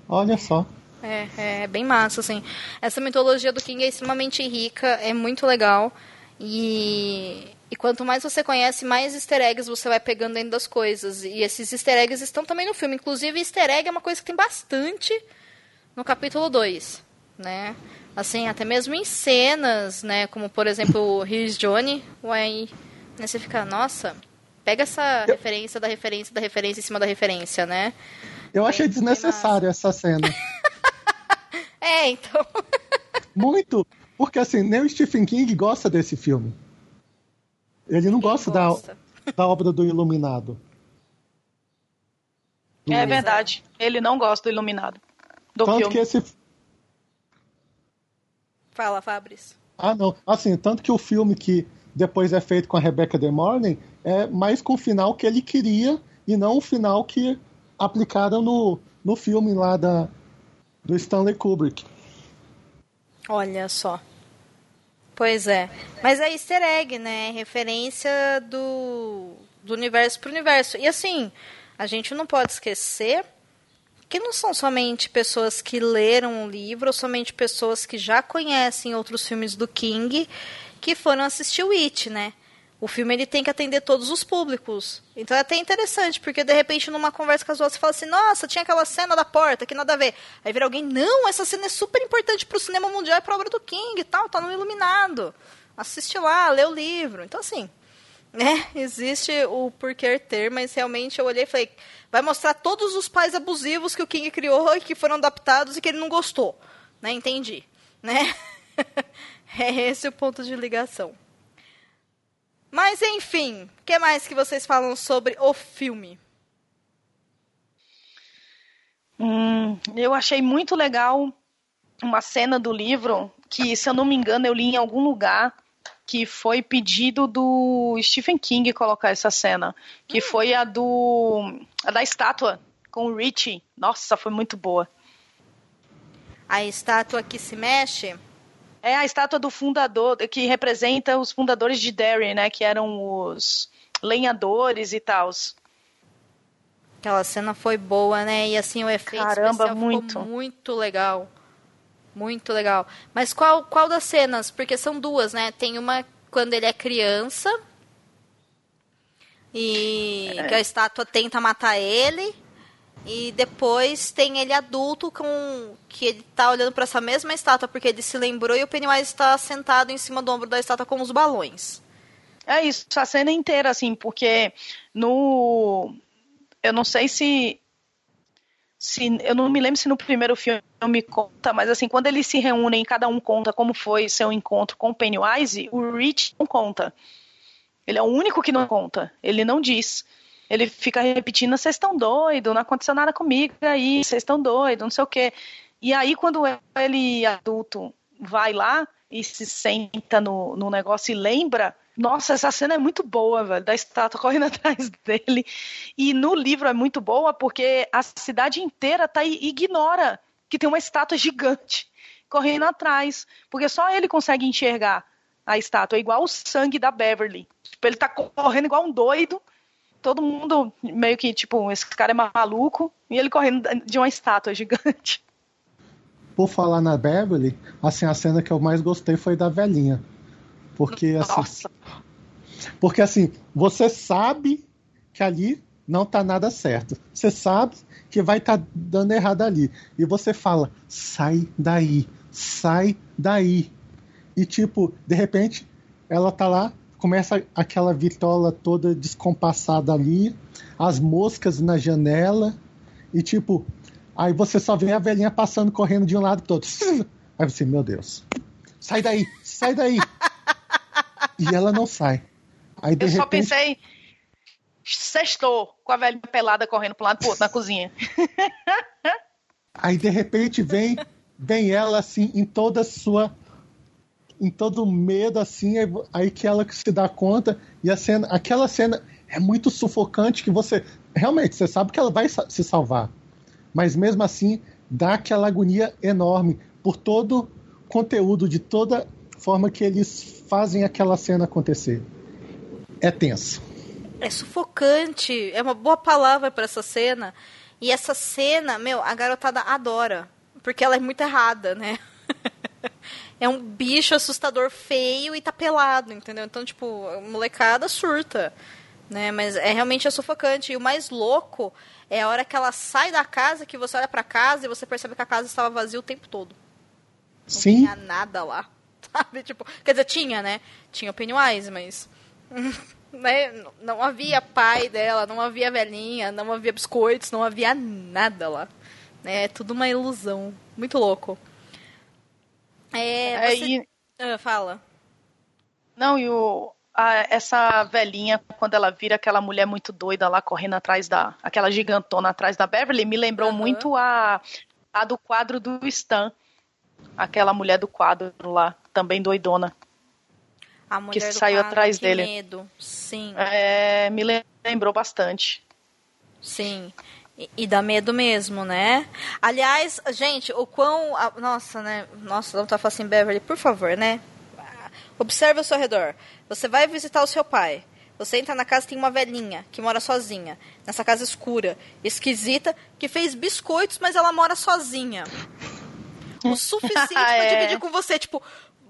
Olha só. É, é bem massa, assim. Essa mitologia do King é extremamente rica, é muito legal. E, e quanto mais você conhece, mais easter eggs você vai pegando dentro das coisas. E esses easter eggs estão também no filme. Inclusive, easter egg é uma coisa que tem bastante no capítulo 2, né? Assim, até mesmo em cenas, né? Como, por exemplo, o Here's Johnny. Aí né, você fica, nossa, pega essa Eu... referência da referência da referência em cima da referência, né? Eu achei desnecessário essa cena. É, então. Muito. Porque assim, nem o Stephen King gosta desse filme. Ele não gosta, gosta, Da, da obra do Iluminado. É verdade. Ele não gosta do Iluminado. Do tanto filme. que esse. Fala, Fabris. Ah, não. Assim, tanto que o filme que depois é feito com a Rebecca De Mornay é mais com o final que ele queria e não o final que aplicaram no, no filme lá da, do Stanley Kubrick. Olha só. Pois é. Mas é easter egg, né? Referência do, do universo para o universo. E assim, a gente não pode esquecer que não são somente pessoas que leram o livro, ou somente pessoas que já conhecem outros filmes do King que foram assistir o It, né? O filme ele tem que atender todos os públicos. Então é até interessante, porque de repente numa conversa casual você fala assim, nossa, tinha aquela cena da porta que nada a ver. Aí vira alguém, não, essa cena é super importante para o cinema mundial e para a obra do King e tal, tá no Iluminado. Assiste lá, lê o livro. Então assim, né, existe o porquê ter, mas realmente eu olhei e falei, vai mostrar todos os pais abusivos que o King criou e que foram adaptados e que ele não gostou. Né, entendi. Né? é esse o ponto de ligação. Mas enfim, o que mais que vocês falam sobre o filme? Hum, eu achei muito legal uma cena do livro que, se eu não me engano, eu li em algum lugar que foi pedido do Stephen King colocar essa cena, que hum. foi a do a da estátua com o Richie. Nossa, foi muito boa. A estátua que se mexe? É a estátua do fundador, que representa os fundadores de Derry, né, que eram os lenhadores e tal. Aquela cena foi boa, né? E assim, o efeito Caramba, muito. ficou muito legal. Muito legal. Mas qual, qual das cenas? Porque são duas, né? Tem uma quando ele é criança. E é. que a estátua tenta matar ele. E depois tem ele adulto com que ele tá olhando para essa mesma estátua porque ele se lembrou e o Pennywise está sentado em cima do ombro da estátua com os balões. É isso, a cena inteira assim, porque no eu não sei se se eu não me lembro se no primeiro filme conta, mas assim, quando eles se reúnem, cada um conta como foi seu encontro com o Pennywise, o Rich não conta. Ele é o único que não conta. Ele não diz. Ele fica repetindo: vocês estão doidos, não aconteceu nada comigo aí, vocês estão doidos, não sei o quê. E aí, quando ele, adulto, vai lá e se senta no, no negócio e lembra, nossa, essa cena é muito boa, velho, da estátua correndo atrás dele. E no livro é muito boa porque a cidade inteira tá ignora que tem uma estátua gigante correndo atrás, porque só ele consegue enxergar a estátua, é igual o sangue da Beverly. Tipo, ele tá correndo igual um doido, todo mundo meio que, tipo, esse cara é maluco, e ele correndo de uma estátua gigante. Por falar na Beverly, assim, a cena que eu mais gostei foi da velhinha. Porque assim. Nossa. Porque assim, você sabe que ali não tá nada certo. Você sabe que vai estar tá dando errado ali. E você fala, sai daí, sai daí. E tipo, de repente, ela tá lá, começa aquela vitola toda descompassada ali, as moscas na janela, e tipo, aí você só vê a velhinha passando, correndo de um lado todo. Aí você, meu Deus, sai daí, sai daí e ela não sai. Aí, Eu repente... só pensei, sextou, com a velha pelada correndo para um lado pro outro na cozinha. Aí de repente vem, vem ela assim em toda a sua em todo medo assim, aí, aí, que ela se dá conta e a cena, aquela cena é muito sufocante que você realmente você sabe que ela vai se salvar, mas mesmo assim dá aquela agonia enorme por todo o conteúdo de toda forma que eles fazem aquela cena acontecer. É tenso. É sufocante. É uma boa palavra para essa cena. E essa cena, meu, a garotada adora. Porque ela é muito errada, né? é um bicho assustador feio e tá pelado, entendeu? Então, tipo, a molecada surta. Né? Mas é realmente é sufocante. E o mais louco é a hora que ela sai da casa, que você olha pra casa e você percebe que a casa estava vazia o tempo todo. Não Sim. tinha nada lá. sabe? Tipo, quer dizer, tinha, né? Tinha o Pennywise, mas. né? Não havia pai dela, não havia velhinha, não havia biscoitos, não havia nada lá. É tudo uma ilusão. Muito louco. É. você... e... ah, fala. Não, e o. A, essa velhinha, quando ela vira aquela mulher muito doida lá correndo atrás da. aquela gigantona atrás da Beverly, me lembrou uhum. muito a, a do quadro do Stan. Aquela mulher do quadro lá também doidona. A mulher que saiu atrás dele. Medo. Sim. É, me lembrou bastante. Sim. E, e, dá medo mesmo, né? Aliás, gente, o quão. A, nossa, né? Nossa, não tá em Beverly, por favor, né? Observe ao seu redor. Você vai visitar o seu pai. Você entra na casa tem uma velhinha que mora sozinha. Nessa casa escura, esquisita, que fez biscoitos, mas ela mora sozinha. O suficiente é. pra dividir com você. Tipo,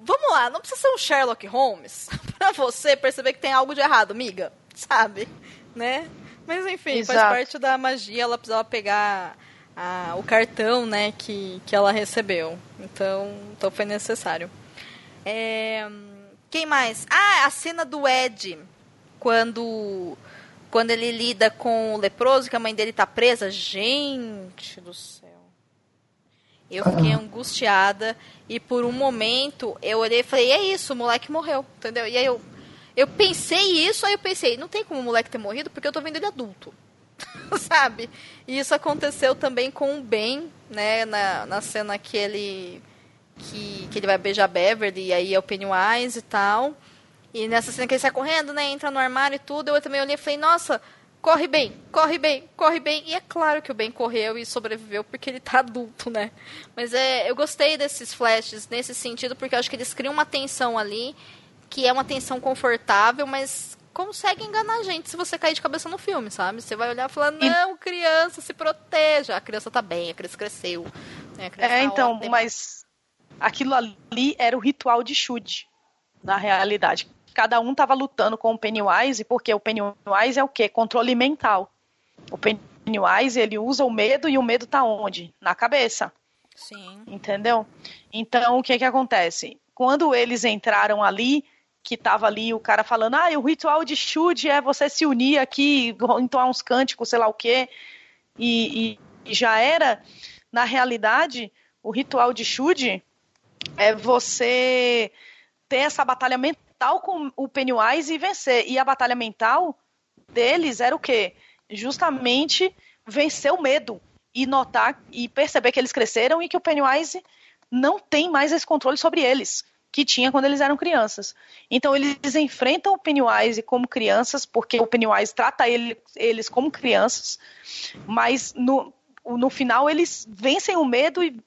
vamos lá, não precisa ser um Sherlock Holmes pra você perceber que tem algo de errado, miga. Sabe? Né? Mas enfim, Exato. faz parte da magia, ela precisava pegar a, o cartão, né, que, que ela recebeu. Então, então foi necessário. É, quem mais? Ah, a cena do Ed, quando quando ele lida com o leproso, que a mãe dele tá presa. Gente do céu. Eu fiquei angustiada e por um momento eu olhei e falei, é isso, o moleque morreu, entendeu? E aí eu, eu pensei isso, aí eu pensei, não tem como o moleque ter morrido porque eu tô vendo ele adulto, sabe? E isso aconteceu também com o Ben, né, na, na cena que ele, que, que ele vai beijar Beverly, e aí é o Pennywise e tal. E nessa cena que ele sai correndo, né? Entra no armário e tudo, eu também olhei e falei, nossa, corre bem, corre bem, corre bem. E é claro que o Ben correu e sobreviveu porque ele tá adulto, né? Mas é, eu gostei desses flashes nesse sentido, porque eu acho que eles criam uma tensão ali, que é uma tensão confortável, mas consegue enganar a gente se você cair de cabeça no filme, sabe? Você vai olhar e falar, não, criança, se proteja. A criança tá bem, a criança cresceu. Né? A criança é, tá então, ótima. mas aquilo ali era o ritual de Shud, na realidade. Cada um tava lutando com o Pennywise, porque o Pennywise é o quê? Controle mental. O Pennywise, ele usa o medo e o medo tá onde? Na cabeça. Sim. Entendeu? Então, o que que acontece? Quando eles entraram ali, que tava ali o cara falando, ah, o ritual de Shud é você se unir aqui, entoar uns cânticos, sei lá o quê, e, e, já era, na realidade, o ritual de Shud é você ter essa batalha mental com o Pennywise e vencer. E a batalha mental deles era o quê? Justamente vencer o medo e notar e perceber que eles cresceram e que o Pennywise não tem mais esse controle sobre eles que tinha quando eles eram crianças. Então eles enfrentam o Pennywise como crianças, porque o Pennywise trata ele, eles como crianças, mas no, no final eles vencem o medo e,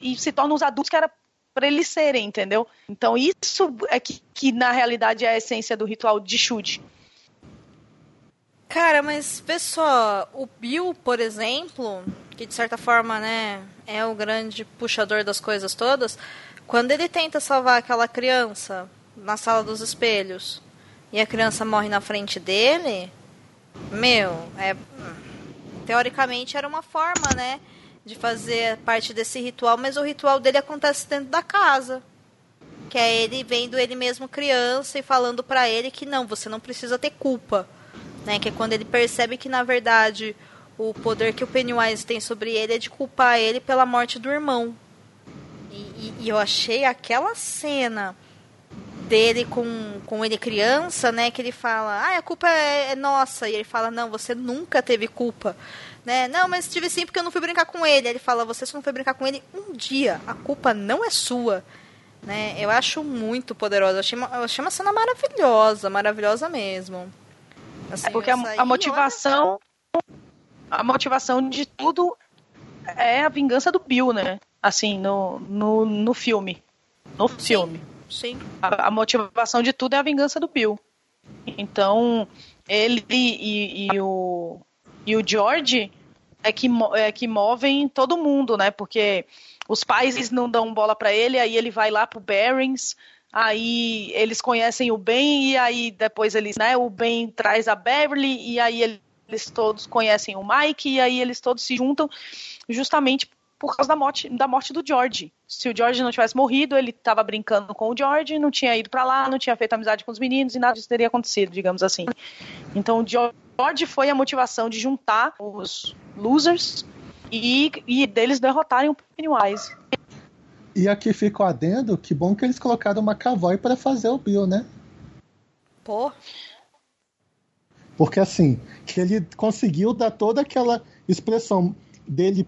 e se tornam os adultos que era para eles serem, entendeu? Então isso é que, que na realidade é a essência do ritual de chute. Cara, mas só, o Bill, por exemplo, que de certa forma, né, é o grande puxador das coisas todas, quando ele tenta salvar aquela criança na sala dos espelhos e a criança morre na frente dele, meu, é teoricamente era uma forma, né, de fazer parte desse ritual, mas o ritual dele acontece dentro da casa. Que é ele vendo ele mesmo criança e falando para ele que não, você não precisa ter culpa, né? Que é quando ele percebe que na verdade o poder que o Pennywise tem sobre ele é de culpar ele pela morte do irmão. E, e, eu achei aquela cena dele com, com ele criança, né? Que ele fala, ah, a culpa é, é, nossa. E ele fala, não, você nunca teve culpa. Né? Não, mas tive sim porque eu não fui brincar com ele. Ele fala, você só não foi brincar com ele um dia. A culpa não é sua. Né? Eu acho muito poderosa. Eu achei, uma, eu achei uma cena maravilhosa, maravilhosa mesmo. Assim, é porque a, a motivação. A motivação de tudo é a vingança do Bill, né? Assim, no, no, no filme. No sim, filme. Sim. A, a, motivação de tudo é a vingança do Bill. Então, ele e, e, o, e o George é que, é que movem todo mundo, né? Porque os pais não dão bola para ele, aí ele vai lá pro Barings, aí eles conhecem o Ben, e aí depois eles, né, o Ben traz a Beverly, e aí eles todos conhecem o Mike, e aí eles todos se juntam justamente por causa da morte, da morte do George. Se o George não tivesse morrido, ele estava brincando com o George, não tinha ido para lá, não tinha feito amizade com os meninos e nada disso teria acontecido, digamos assim. Então o George foi a motivação de juntar os losers e, e deles derrotarem o Pennywise. E aqui fica o adendo, que bom que eles colocaram uma McAvoy para fazer o Bill, né? Pô. Porque assim, que ele conseguiu dar toda aquela expressão dele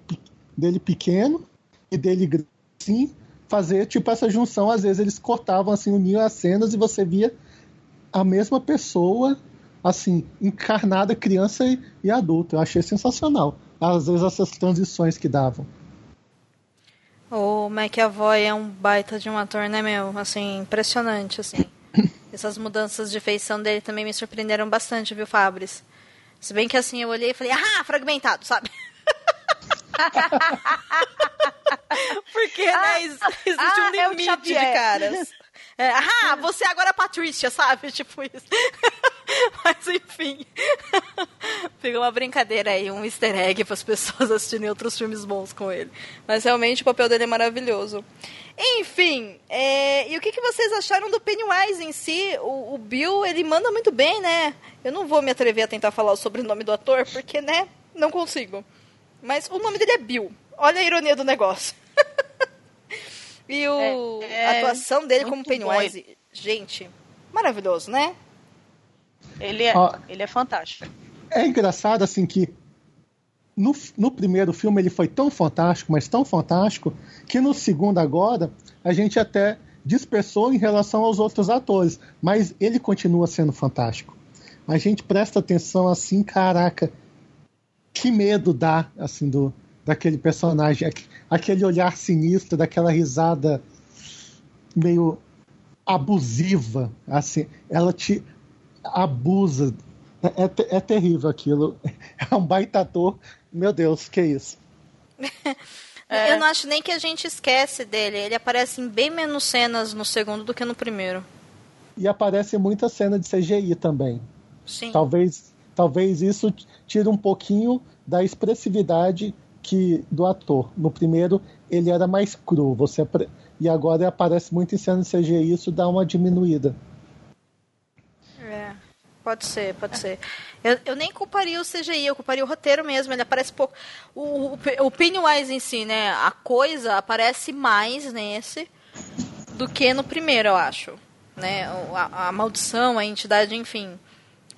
dele pequeno e dele assim, fazer tipo essa junção. Às vezes eles cortavam assim, uniam as cenas e você via a mesma pessoa assim, encarnada criança e, e adulto. Eu achei sensacional. Às vezes essas transições que davam. O McAvoy é um baita de um ator, né, meu? Assim, impressionante, assim. Essas mudanças de feição dele também me surpreenderam bastante, viu, Fabris? Se bem que assim, eu olhei e falei, ah, fragmentado, sabe? Porque, né, ah, existe ah, um é limite é de caras. É, ah, você agora é Patrícia, sabe? Tipo isso. Mas enfim. Fica uma brincadeira aí, um easter egg para as pessoas assistirem outros filmes bons com ele. Mas realmente o papel dele é maravilhoso. Enfim, é, e o que, que vocês acharam do Pennywise em si? O, o, Bill, ele manda muito bem, né? Eu não vou me atrever a tentar falar o sobrenome do ator, porque, né, não consigo. Mas o nome dele é Bill. Olha a ironia do negócio. e o, é, é a atuação dele como Pennywise, bom. gente, maravilhoso, né? Ele é, Ó, ele é fantástico. É engraçado, assim, que no, no primeiro filme ele foi tão fantástico, mas tão fantástico, que no segundo agora a gente até dispersou em relação aos outros atores, mas ele continua sendo fantástico. A gente presta atenção assim, caraca, que medo dá assim do daquele personagem, aquele olhar sinistro, daquela risada meio abusiva, assim, ela te abusa. É, é, é terrível aquilo. É um baita ator. Meu Deus, que isso. É. Eu não acho nem que a gente esquece dele. Ele aparece em bem menos cenas no segundo do que no primeiro. E aparece muita cena de CGI também. Sim. Talvez, talvez isso tire um pouquinho da expressividade que do ator. No primeiro ele era mais cru, você e agora aparece muito em cena CGI, isso dá uma diminuída. É, pode ser, pode ser. Eu, eu nem culparia o CGI, eu culparia o roteiro mesmo, ele aparece pouco. O, o, o Pennywise em si, né, a coisa aparece mais nesse do que no primeiro, eu acho. Né, a, a maldição, a entidade, enfim.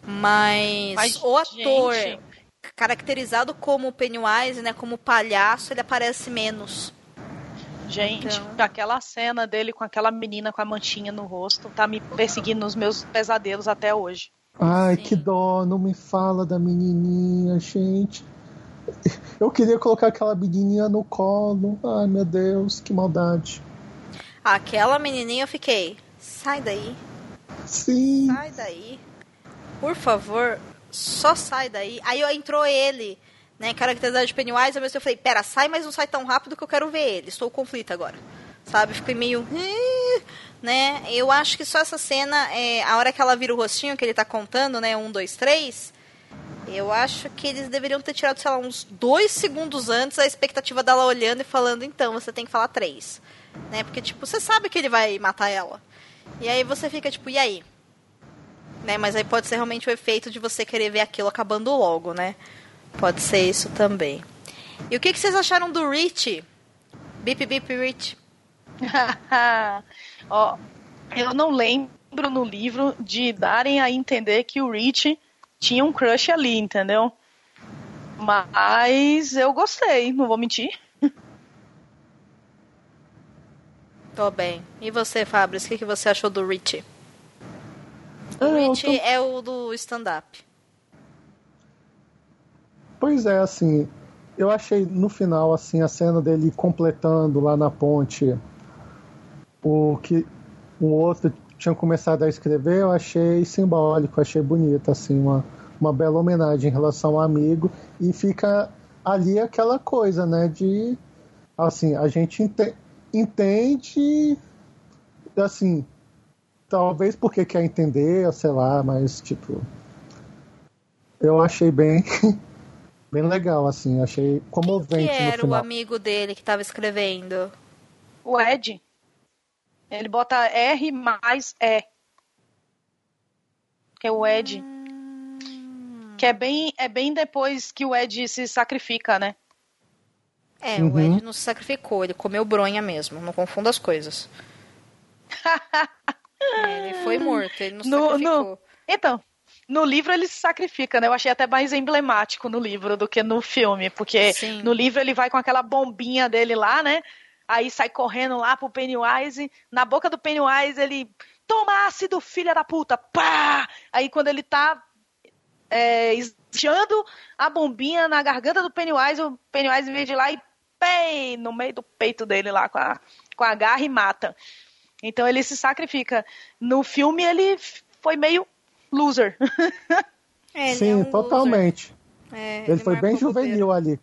Mas, Mas o ator... Gente caracterizado como Pennywise, né, como palhaço, ele aparece menos. Gente, então... aquela cena dele com aquela menina com a manchinha no rosto tá me perseguindo nos meus pesadelos até hoje. Ai, Sim. que dó, não me fala da menininha, gente. Eu queria colocar aquela menininha no colo. Ai, meu Deus, que maldade. Aquela menininha eu fiquei, sai daí. Sim. Sai daí. Por favor, só sai daí. Aí entrou ele, né, caracterizado de Pennywise, mas eu falei, pera, sai, mas não sai tão rápido que eu quero ver ele. Estou conflito agora. Sabe? Fiquei meio. Né? Eu acho que só essa cena, é, a hora que ela vira o rostinho, que ele tá contando, né? Um, dois, três. Eu acho que eles deveriam ter tirado, sei lá, uns dois segundos antes a expectativa dela olhando e falando, então, você tem que falar três. Né? Porque, tipo, você sabe que ele vai matar ela. E aí você fica, tipo, e aí? Né? Mas aí pode ser realmente o efeito de você querer ver aquilo acabando logo, né? Pode ser isso também. E o que, que vocês acharam do Rich? Bip Bip Rich. Ó, eu não lembro no livro de darem a entender que o Rich tinha um crush ali, entendeu? Mas eu gostei, não vou mentir. Tô bem. E você, Fabrício, o que, que você achou do Rich? O Rich tô... é o do stand-up. Pois é, assim, eu achei no final, assim, a cena dele completando lá na ponte o que o outro tinha começado a escrever, eu achei simbólico, achei bonito, assim, uma, uma bela homenagem em relação ao amigo. E fica ali aquela coisa, né, de, assim, a gente ente entende, assim, Talvez porque quer entender, sei lá, mas tipo. Eu achei bem. bem legal, assim. Achei comovente. Quem que era o amigo dele que estava escrevendo? O Ed. Ele bota R mais E. Que é o Ed. Hum... Que é bem, é bem depois que o Ed se sacrifica, né? É, uhum. o Ed não se sacrificou, ele comeu bronha mesmo. Não confunda as coisas. É, ele foi morto, ele não no, sacrificou. No... Então, no livro ele se sacrifica, né? Eu achei até mais emblemático no livro do que no filme, porque Sim. no livro ele vai com aquela bombinha dele lá, né? Aí sai correndo lá pro Pennywise, na boca do Pennywise ele toma ácido, filha da puta, pá! Aí quando ele tá é, a bombinha na garganta do Pennywise, o Pennywise vem de lá e pei no meio do peito dele lá com a, com a garra e mata. Então ele se sacrifica. No filme ele foi meio loser. É, Sim, é um totalmente. É, ele, ele, foi bem juvenil ali.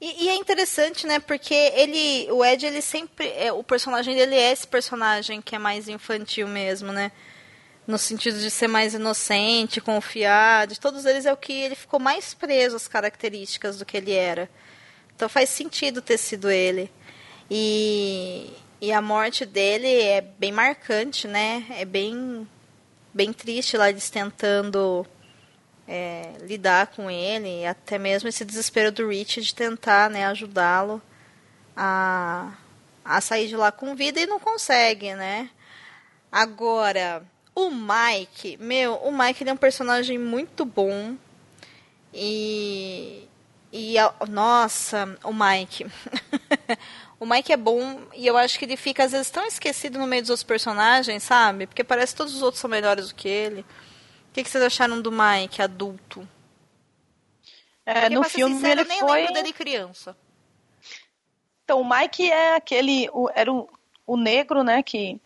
E, e, é interessante, né? Porque ele, o Ed, ele sempre, é, o personagem dele é esse personagem que é mais infantil mesmo, né? No sentido de ser mais inocente, confiado. De todos eles é o que ele ficou mais preso às características do que ele era. Então faz sentido ter sido ele. E, e a morte dele é bem marcante, né? É bem, bem triste lá eles tentando é, lidar com ele, até mesmo esse desespero do Rich de tentar né, ajudá-lo a, a sair de lá com vida e não consegue, né? Agora, o Mike, meu, o Mike é um personagem muito bom. E. E. Nossa, o Mike. o Mike é bom e eu acho que ele fica às vezes tão esquecido no meio dos outros personagens, sabe? Porque parece que todos os outros são melhores do que ele. O que, que vocês acharam do Mike adulto? É, no filme sincero, ele nem foi. Lembro dele criança. Então, o Mike é aquele. O, era o, o negro, né? Que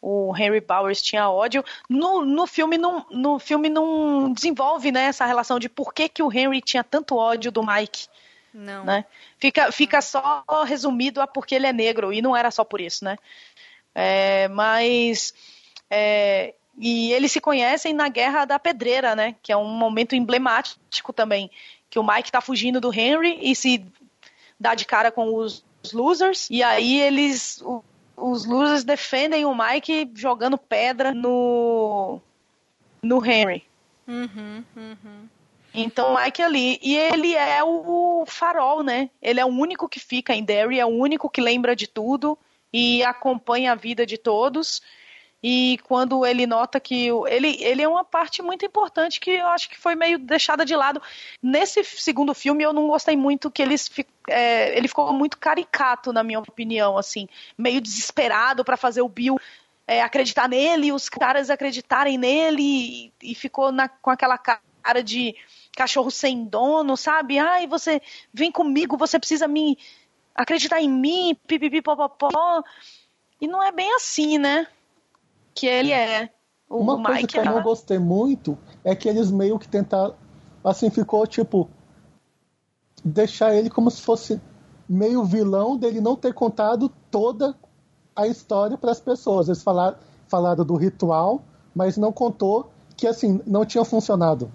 o Henry Bowers tinha ódio. No, no, filme não, no filme não desenvolve né, essa relação de por que, que o Henry tinha tanto ódio do Mike. Não. Né? Fica, fica só resumido a porque ele é negro, e não era só por isso, né? É, mas. É, e eles se conhecem na Guerra da Pedreira, né? Que é um momento emblemático também. Que o Mike tá fugindo do Henry e se dá de cara com os losers. E aí eles os losers defendem o Mike jogando pedra no no Henry. Uhum, uhum. Então o Mike é ali. E ele é o farol, né? Ele é o único que fica em Derry, é o único que lembra de tudo e acompanha a vida de todos. E quando ele nota que ele, ele é uma parte muito importante que eu acho que foi meio deixada de lado. Nesse segundo filme eu não gostei muito que eles é, ele ficou muito caricato na minha opinião, assim, meio desesperado para fazer o Bill é, acreditar nele, os caras acreditarem nele e, e ficou na, com aquela cara de cachorro sem dono, sabe? Ai, você vem comigo, você precisa me acreditar em mim, pipipi popopó. E não é bem assim, né? que ele é. O Uma Mike coisa que eu não gostei muito é que eles meio que tentaram. Assim, ficou tipo. Deixar ele como se fosse meio vilão dele não ter contado toda a história para as pessoas. Eles falaram, falaram do ritual, mas não contou que assim não tinha funcionado.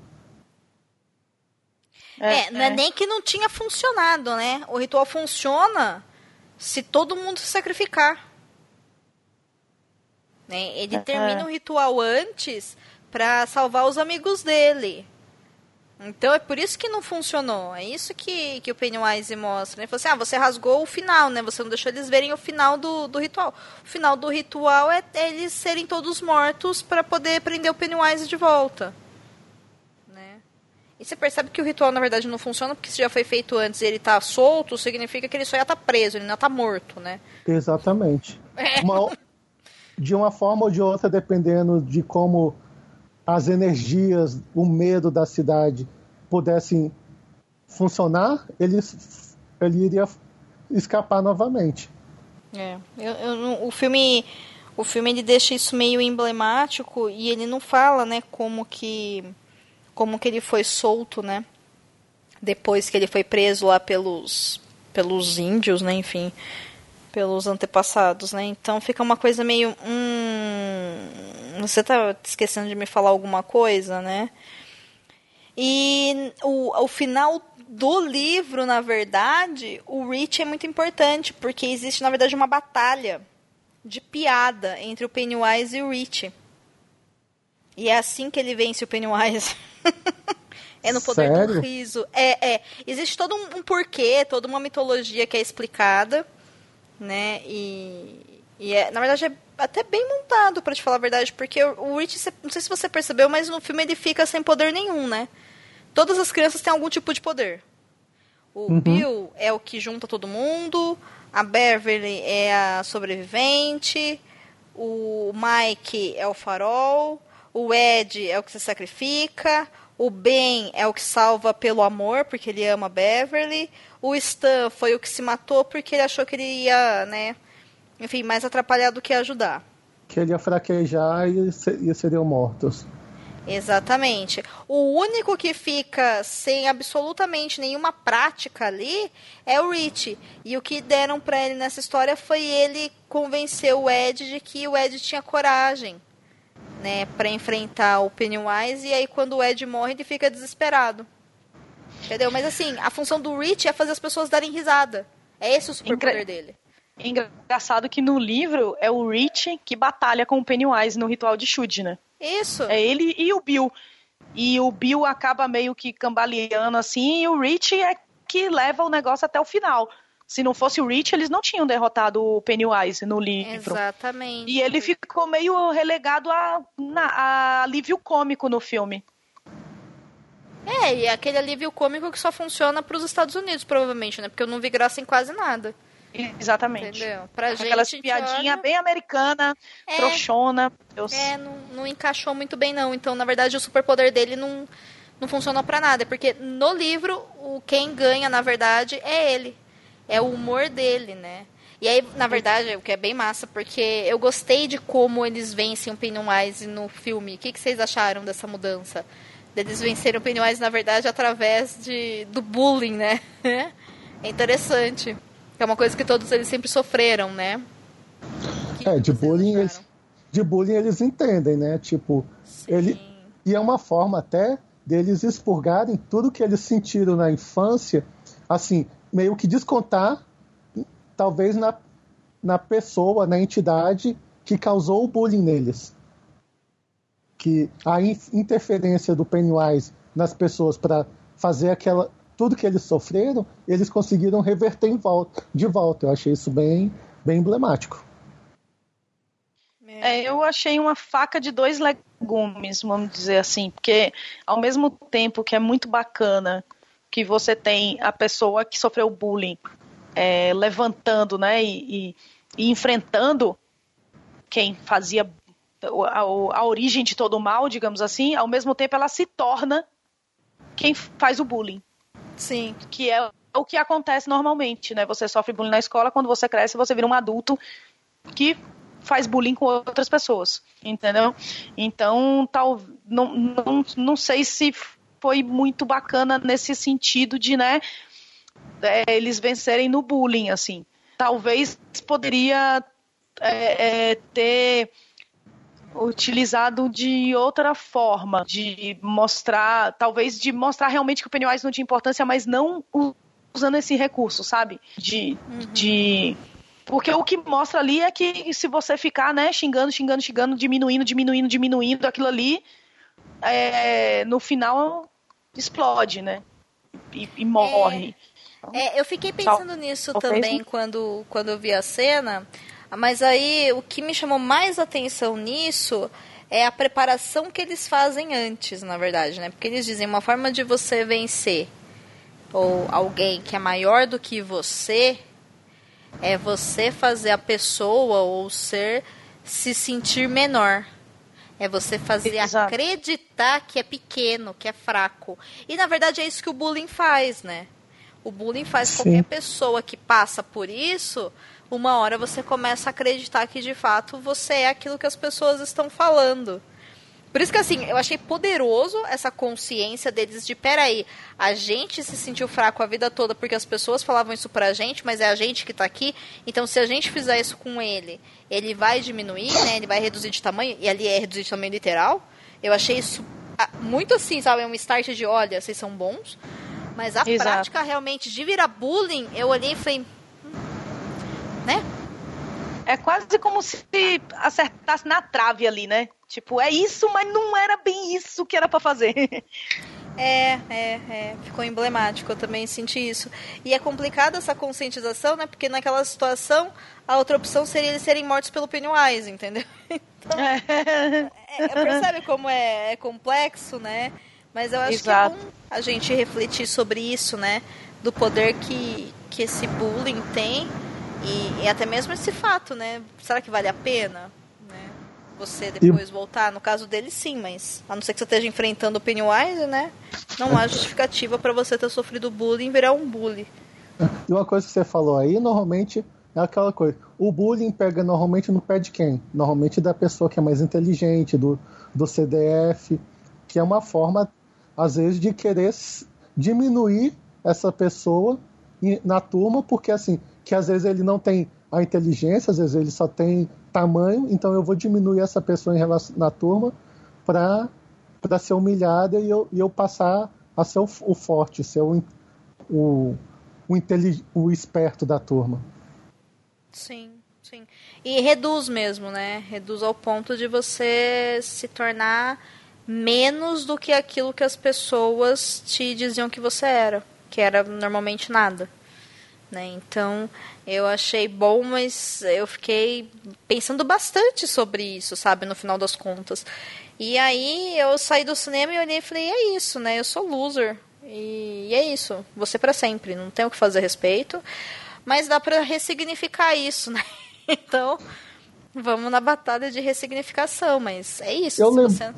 É, é, não é nem que não tinha funcionado, né? O ritual funciona se todo mundo se sacrificar. Né? Ele termina o ritual antes para salvar os amigos dele. Então é por isso que não funcionou. É isso que, que o Pennywise mostra. Né? Ele falou assim: ah, você rasgou o final, né? Você não deixou eles verem o final do, do ritual. O final do ritual é eles serem todos mortos para poder prender o Pennywise de volta. E você percebe que o ritual, na verdade, não funciona porque se já foi feito antes e ele tá solto, significa que ele só ia estar tá preso, ele não tá morto, né? Exatamente. É. Uma, de uma forma ou de outra, dependendo de como as energias, o medo da cidade pudessem funcionar, ele, ele iria escapar novamente. É, eu, eu, o filme o filme ele deixa isso meio emblemático e ele não fala, né, como que como que ele foi solto, né? Depois que ele foi preso lá pelos pelos índios, né, enfim pelos antepassados, né? Então fica uma coisa meio. Hum, você tá esquecendo de me falar alguma coisa, né? E o, o final do livro, na verdade, o Rich é muito importante, porque existe, na verdade, uma batalha de piada entre o Pennywise e o Rich. E é assim que ele vence o Pennywise. é no poder Sério? do riso. É, é. Existe todo um, um porquê, toda uma mitologia que é explicada né? E, e é, na verdade é até bem montado, para te falar a verdade, porque o Rich, não sei se você percebeu, mas no filme ele fica sem poder nenhum, né? Todas as crianças têm algum tipo de poder. O uhum. Bill é o que junta todo mundo, a Beverly é a sobrevivente, o Mike é o farol, o Ed é o que se sacrifica, o Ben é o que salva pelo amor, porque ele ama Beverly. O Stan foi o que se matou porque ele achou que ele ia, né? Enfim, mais atrapalhar do que ajudar. Que ele ia fraquejar e, e seriam mortos. Exatamente. O único que fica sem absolutamente nenhuma prática ali é o Rich. E o que deram para ele nessa história foi ele convencer o Ed de que o Ed tinha coragem né, para enfrentar o Pennywise e aí quando o Ed morre ele fica desesperado. Entendeu? Mas assim, a função do Rich é fazer as pessoas darem risada. É esse o superpoder Engra... dele. Engraçado que no livro é o Rich que batalha com o Pennywise no ritual de Shud, né? Isso. É ele e o Bill. E o Bill acaba meio que cambaleando assim, e o Rich é que leva o negócio até o final se não fosse o Rich, eles não tinham derrotado o Pennywise no livro. Exatamente. E ele ficou meio relegado a, a alívio cômico no filme. É, e aquele alívio cômico que só funciona para os Estados Unidos, provavelmente, né? Porque eu não vi graça em quase nada. Exatamente. Entendeu? Pra gente. Aquela a gente piadinha olha- bem americana, É. trouxona. Eu- É, não, não encaixou muito bem, não. Então, na verdade, o superpoder dele não, não funcionou pra nada. Porque no livro, o quem ganha, na verdade, é ele. É o humor dele, né? E aí, na verdade, o que é bem massa, porque eu gostei de como eles vencem o Pennywise no filme. O que, que vocês acharam dessa mudança? Deles vencerem o Pennywise, na verdade, através de, do bullying, né? É interessante. É uma coisa que todos eles sempre sofreram, né? Que É, de bullying, acharam? eles, de bullying eles entendem, né? Tipo, ele, e é uma forma até deles expurgarem tudo que eles sentiram na infância, assim, meio que descontar, talvez na, na pessoa, na entidade que causou o bullying neles. Que a in- interferência do Pennywise nas pessoas para fazer aquela tudo que eles sofreram, eles conseguiram reverter em volta, de volta. Eu achei isso bem, bem emblemático. É, eu achei uma faca de dois legumes, vamos dizer assim, porque ao mesmo tempo que é muito bacana que você tem a pessoa que sofreu bullying é, levantando, né, e, e- e enfrentando quem fazia a, a origem de todo o mal, digamos assim, ao mesmo tempo ela se torna quem faz o bullying Sim. que é o que acontece normalmente, né? Você sofre bullying na escola, quando você cresce, você vira um adulto que faz bullying com outras pessoas, entendeu? Então, tal, não, não, não sei se foi muito bacana nesse sentido de, né, é, eles vencerem no bullying, assim. Talvez poderia é, é, ter utilizado de outra forma, de mostrar, talvez de mostrar realmente que o Pennywise não tinha importância, mas não usando esse recurso, sabe? De, de porque o que mostra ali é que se você ficar, né, xingando, xingando, xingando, diminuindo, diminuindo, diminuindo aquilo ali, é, no final explode, né? E, e morre. É, eu fiquei pensando nisso Talvez também quando, quando eu vi a cena, mas aí o que me chamou mais atenção nisso é a preparação que eles fazem antes, na verdade, né? Porque eles dizem uma forma de você vencer ou alguém que é maior do que você é você fazer a pessoa ou o ser se sentir menor. É você fazer Exato. acreditar que é pequeno, que é fraco. E na verdade é isso que o bullying faz, né? O bullying faz Sim. qualquer pessoa que passa por isso, uma hora você começa a acreditar que de fato você é aquilo que as pessoas estão falando. Por isso que assim, eu achei poderoso essa consciência deles de peraí, a gente se sentiu fraco a vida toda porque as pessoas falavam isso pra gente, mas é a gente que tá aqui. Então se a gente fizer isso com ele, ele vai diminuir, né? Ele vai reduzir de tamanho, e ali é reduzir de tamanho literal. Eu achei isso ah, muito assim, sabe? É um start de olha, vocês são bons. Mas a Exato. prática realmente de virar bullying, eu olhei e falei. "Hum", Né? É quase como se acertasse na trave ali, né? Tipo, é isso, mas não era bem isso que era pra fazer. É, é, é. Ficou emblemático, eu também senti isso. E é complicado essa conscientização, né? Porque naquela situação, a outra opção seria eles serem mortos pelo Pennywise, entendeu? É, percebe como é, é complexo, né? Mas eu acho Exato. que é bom a gente refletir sobre isso, né? Do poder que, que esse bullying tem e, e até mesmo esse fato, né? Será que vale a pena? Você depois voltar? No caso dele, sim, mas a não ser que você esteja enfrentando o Pennywise, né? Não há justificativa para você ter sofrido bullying e virar um bully. E uma coisa que você falou aí, normalmente é aquela coisa. O bullying pega normalmente no pé de quem? Normalmente da pessoa que é mais inteligente, do, do CDF, que é uma forma, às vezes, de querer diminuir essa pessoa e- na turma, porque assim, que às vezes ele não tem a inteligência, às vezes ele só tem tamanho, então eu vou diminuir essa pessoa em relação, na turma para para ser humilhada e eu, e eu passar a ser o, o forte, ser o, o, o, intelig- o esperto da turma. Sim, sim. E reduz mesmo, né? Reduz ao ponto de você se tornar menos do que aquilo que as pessoas te diziam que você era, que era normalmente nada. Né? Então, eu achei bom, mas eu fiquei pensando bastante sobre isso, sabe, no final das contas. E aí eu saí do cinema e olhei e falei, é isso, né? Eu sou loser. E, é isso, você para sempre, não tem o que fazer a respeito. Mas dá para ressignificar isso, né? Então, vamos na batalha de ressignificação, mas é isso. Eu se lembro... você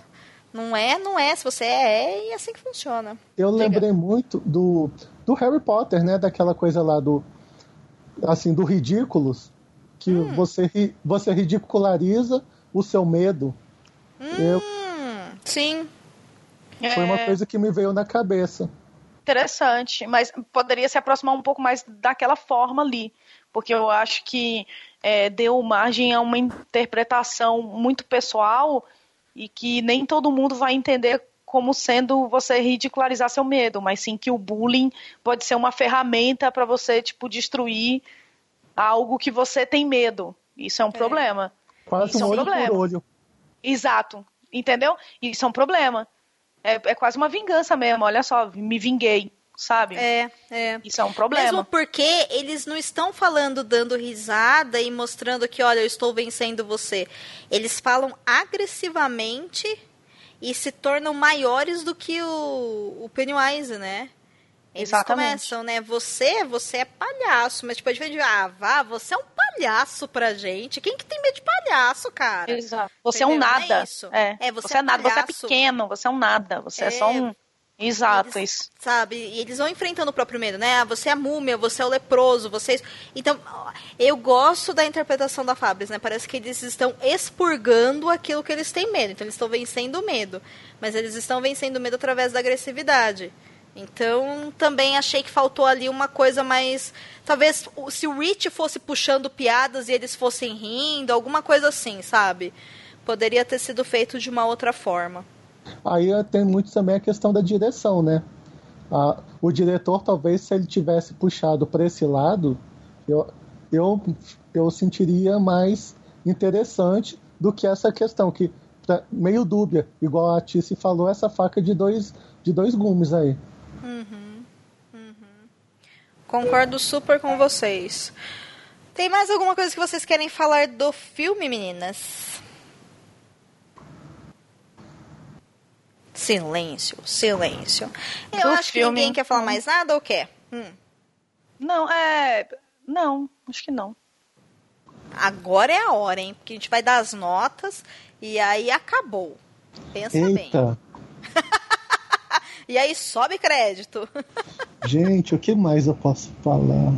não é, não é. Se você é, é e é assim que funciona. Eu lembrei muito do, do Harry Potter, né? Daquela coisa lá do. Assim, do ridículos. Que Hum. você, ri- você ridiculariza o seu medo. Eu- Hum, sim. Foi uma É coisa que me veio na cabeça. interessante, mas poderia se aproximar um pouco mais daquela forma ali, porque eu acho que é, deu margem a uma interpretação muito pessoal e que nem todo mundo vai entender como sendo você ridicularizar seu medo, mas sim que o bullying pode ser uma ferramenta para você tipo destruir algo que você tem medo. Isso é um problema. Quase Isso é um um olho problema. por olho. Exato. Entendeu? Isso é um problema. É, é quase uma vingança mesmo. Olha só, me vinguei, sabe? É, é. Isso é um problema. Mesmo porque eles não estão falando dando risada e mostrando que, olha, eu estou vencendo você. Eles falam agressivamente e se tornam maiores do que o, o Pennywise, né? Eles Exatamente. começam, né? Você, você é palhaço, mas tipo, a gente de ah, vá, você é um palhaço pra gente. Quem que tem medo de palhaço, cara? Exato. Você é um Entendeu? É nada. isso. É, É, você você, é é nada, você é palhaço. pequeno, você é um nada. Você é, É. só um. Exato, Eles- isso. Sabe? E eles vão enfrentando o próprio medo, né? Ah, você é a múmia, você é o leproso, você. Então, ó, eu gosto da interpretação da Fabris, né? Parece que eles estão expurgando aquilo que eles têm medo. Então, eles estão vencendo o medo. Mas eles estão vencendo o medo através da agressividade. Então, também achei que faltou ali uma coisa mais. Talvez se o Rich fosse puxando piadas e eles fossem rindo, alguma coisa assim, sabe? Poderia ter sido feito de uma outra forma. Aí eh, tem muito também a questão da direção, né? O diretor, talvez, se ele tivesse puxado para esse lado, eu, eu, eu sentiria mais interessante do que essa questão, que tá meio dúbia, igual a Tice falou, essa faca de dois, de dois gumes aí. Concordo super com vocês. Tem mais alguma coisa que vocês querem falar do filme, meninas? Silêncio, silêncio. Eu Do acho que filme, ninguém quer falar não. mais nada ou quer? Hum, Não, é. Não, acho que não. agora é a hora, hein? Porque a gente vai dar as notas e aí acabou. Pensa bem. Eita, E aí sobe crédito. gente, o que mais eu posso falar?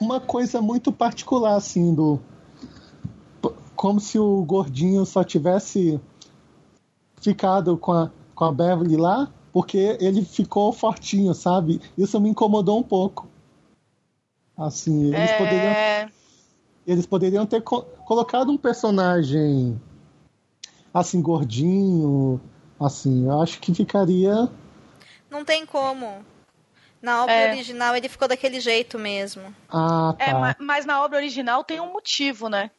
Uma coisa muito particular, assim, do. Como se o gordinho só tivesse ficado com a, com a Beverly lá, porque ele ficou fortinho, sabe? Isso me incomodou um pouco. Assim, eles, poderiam, É, eles poderiam ter co- colocado um personagem assim, gordinho, assim, eu acho que ficaria. Não tem como. Na obra É. original ele ficou daquele jeito mesmo. Ah, tá. é, ma- mas na obra original tem um motivo, né?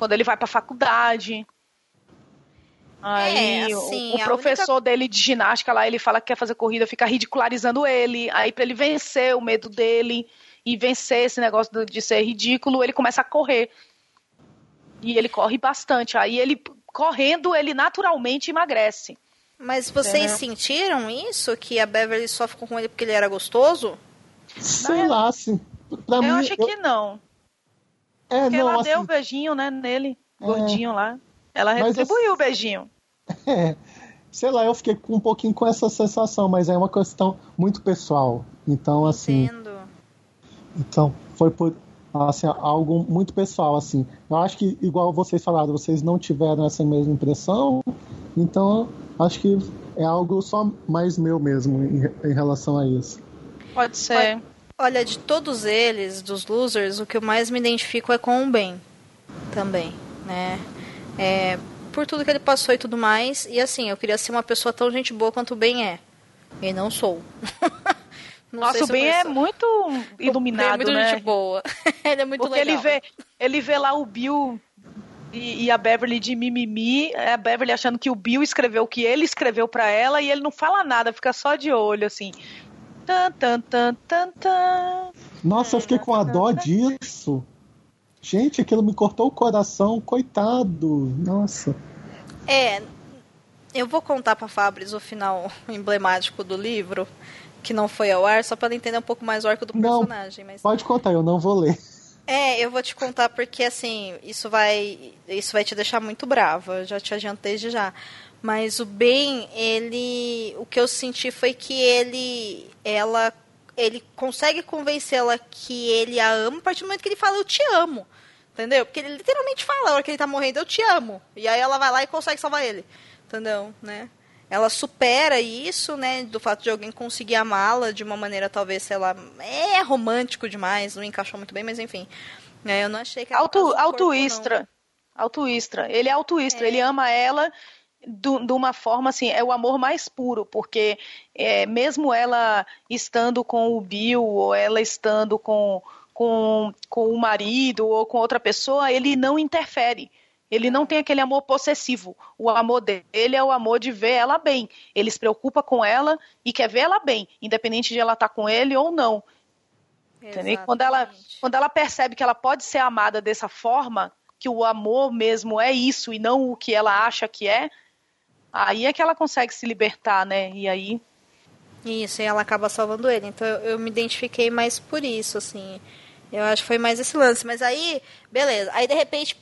Quando ele vai pra faculdade. Aí É, o- assim, o, a professor dele de ginástica lá, ele fala que quer fazer corrida, fica ridicularizando ele. Aí pra ele vencer o medo dele e vencer esse negócio de ser ridículo, ele começa a correr. E ele corre bastante. Aí ele correndo, ele naturalmente emagrece. Mas vocês É. sentiram isso? Que a Beverly só ficou com ele porque ele era gostoso? Sei lá, assim. Pra eu mim. acho eu- que não. É, Porque não, ela assim, deu o beijinho, né, nele, gordinho lá. Ela Mas retribuiu o beijinho. É, sei lá, eu fiquei um pouquinho com essa sensação, mas é uma questão muito pessoal. Então, assim, Entendo. então foi por assim, algo muito pessoal, assim. Eu acho que, igual vocês falaram, vocês não tiveram essa mesma impressão, então acho que é algo só mais meu mesmo em, em relação a isso. Pode ser. Olha, de todos eles, dos losers, o que eu mais me identifico é com o Ben. Também, né? É, por tudo que ele passou e tudo mais. E assim, eu queria ser uma pessoa tão gente boa quanto o Ben é. E não sou. Não Nossa, sei o Ben é muito O Ben é iluminado, muito né? gente boa. ele é muito Porque legal. ele vê, ele vê lá o Bill e, e, a Beverly de mimimi, a Beverly achando que o Bill escreveu o que ele escreveu para ela e ele não fala nada, fica só de olho, assim. Tan, tan, tan, tan, tan. Nossa, eu fiquei com a dó disso. Gente, aquilo me cortou o coração, coitado. Nossa. É, eu vou contar pra Fabris o final emblemático do livro, que não foi ao ar, só para entender um pouco mais o arco do personagem. Não, mas... Pode contar, eu não vou ler. É, eu vou te contar porque assim, isso vai, isso vai te deixar muito brava. Eu já te adianto desde já. Mas o Ben, ele, o que eu senti foi que ele, ela, ele consegue convencê-la que ele a ama a partir do momento que ele fala eu te amo. Entendeu? Porque ele literalmente fala a hora que ele tá morrendo, eu te amo. E aí ela vai lá e consegue salvar ele. Entendeu? Né? ela supera isso, né, do fato de alguém conseguir amá-la de uma maneira talvez, sei lá, é romântico demais, não encaixou muito bem, mas enfim. É, eu não achei que Auto, Autoistra. Autoistra. Ele é autoistra, é. ele ama ela de uma forma assim, é o amor mais puro, porque é, mesmo ela estando com o Bill, ou ela estando com, com, com o marido, ou com outra pessoa, ele não interfere. Ele não tem aquele amor possessivo. O amor dele é o amor de ver ela bem. Ele se preocupa com ela e quer ver ela bem, independente de ela estar tá com ele ou não. Quando ela, quando ela percebe que ela pode ser amada dessa forma, que o amor mesmo é isso e não o que ela acha que é, aí é que ela consegue se libertar, né? E aí. Isso, e ela acaba salvando ele. Então eu, eu me identifiquei mais por isso, assim. Eu acho que foi mais esse lance. Mas aí, beleza. Aí de repente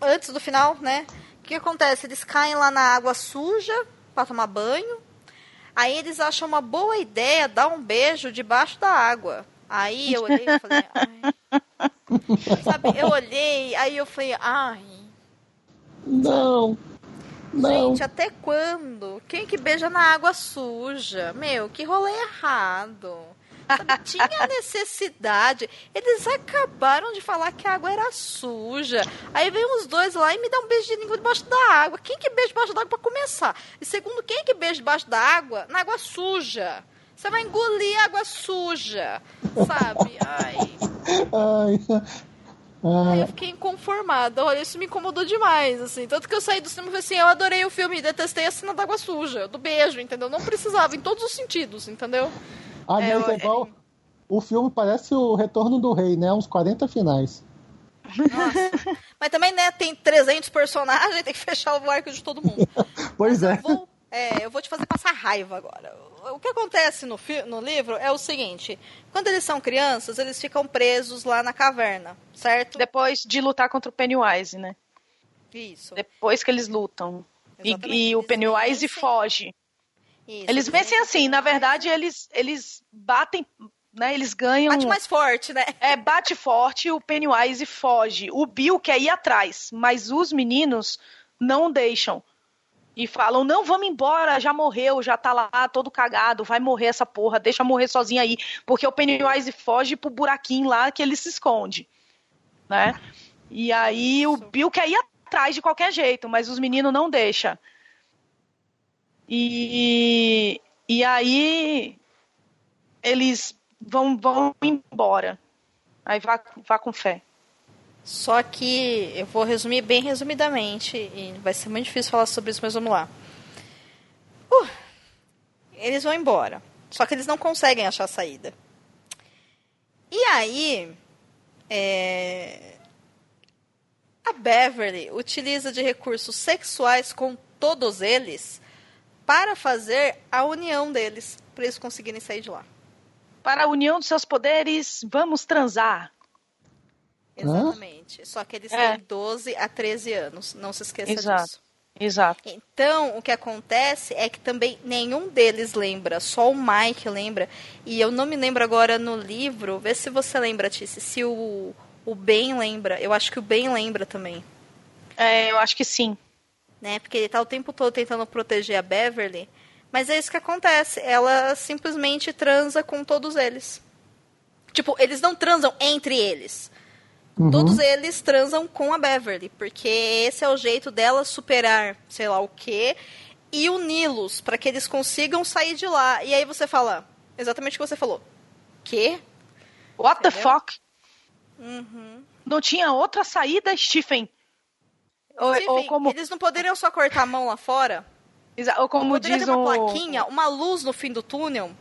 antes do final, né? O que acontece? Eles caem lá na água suja para tomar banho. Aí eles acham uma boa ideia dar um beijo debaixo da água. Aí eu olhei e falei, ai. Sabe, eu olhei, aí eu falei, ai. Não. Não. Gente, até quando? Quem que beija na água suja? Meu, que rolê errado. Tinha necessidade. Eles acabaram de falar que a água era suja. Aí vem os dois lá e me dá um beijo de língua debaixo da água. Quem que beija debaixo da água para começar? E segundo, quem que beija debaixo da água? Na água suja. Você vai engolir água suja. Sabe? Ai. Ai. Aí eu fiquei inconformada. Olha, isso me incomodou demais, assim. Tanto que eu saí do cinema e falei assim, eu adorei o filme, detestei a cena da água suja, do beijo, entendeu? Não precisava, em todos os sentidos, entendeu? Ah, é, é igual. O filme parece o Retorno do Rei, né? Uns 40 finais. Nossa. Mas também, né, tem 300 personagens, tem que fechar o arco de todo mundo. pois é. Eu vou, é. Eu vou te fazer passar raiva agora. O que acontece no, no livro é o seguinte: quando eles são crianças, eles ficam presos lá na caverna, certo? Depois de lutar contra o Pennywise, né? Isso. Depois que eles lutam. E, e, o Pennywise foge. Isso, eles vencem assim, na verdade, eles, eles batem, né? Eles ganham. Bate mais forte, né? É, bate forte, o Pennywise foge. O Bill quer ir atrás, mas os meninos não deixam. E falam, não, vamos embora, já morreu, já tá lá todo cagado, vai morrer essa porra, deixa morrer sozinho aí. Porque o Pennywise foge pro buraquinho lá que ele se esconde. Né? E aí o Bill quer ir atrás de qualquer jeito, mas os meninos não deixam. E, e aí eles vão, vão embora. Aí vá, vá com fé. Só que eu vou resumir bem resumidamente, e vai ser muito difícil falar sobre isso, mas vamos lá. Uh, eles vão embora. Só que eles não conseguem achar saída. E aí, é, a Beverly utiliza de recursos sexuais com todos eles para fazer a união deles, para eles conseguirem sair de lá. Para a união dos seus poderes, vamos transar. Exatamente. Hã? Só que eles é. têm 12 a 13 anos, não se esqueça Exato. disso. Exato. Então, o que acontece é que também nenhum deles lembra, só o Mike lembra. E eu não me lembro agora no livro, vê se você lembra, Tice, se o, o Ben lembra. Eu acho que o Ben lembra também. É, eu acho que sim né? Porque ele tá o tempo todo tentando proteger a Beverly. Mas é isso que acontece. Ela simplesmente transa com todos eles. Tipo, eles não transam entre eles. Uhum. Todos eles transam com a Beverly. Porque esse é o jeito dela superar, sei lá o quê. E uni-los para que eles consigam sair de lá. E aí você fala exatamente o que você falou. Quê? What Entendeu? the fuck? Uhum. Não tinha outra saída, Stephen? Ou, Enfim, ou como, Eles não poderiam só cortar a mão lá fora? exa- ou como Poderia diz ter uma um, plaquinha, uma luz no fim do túnel?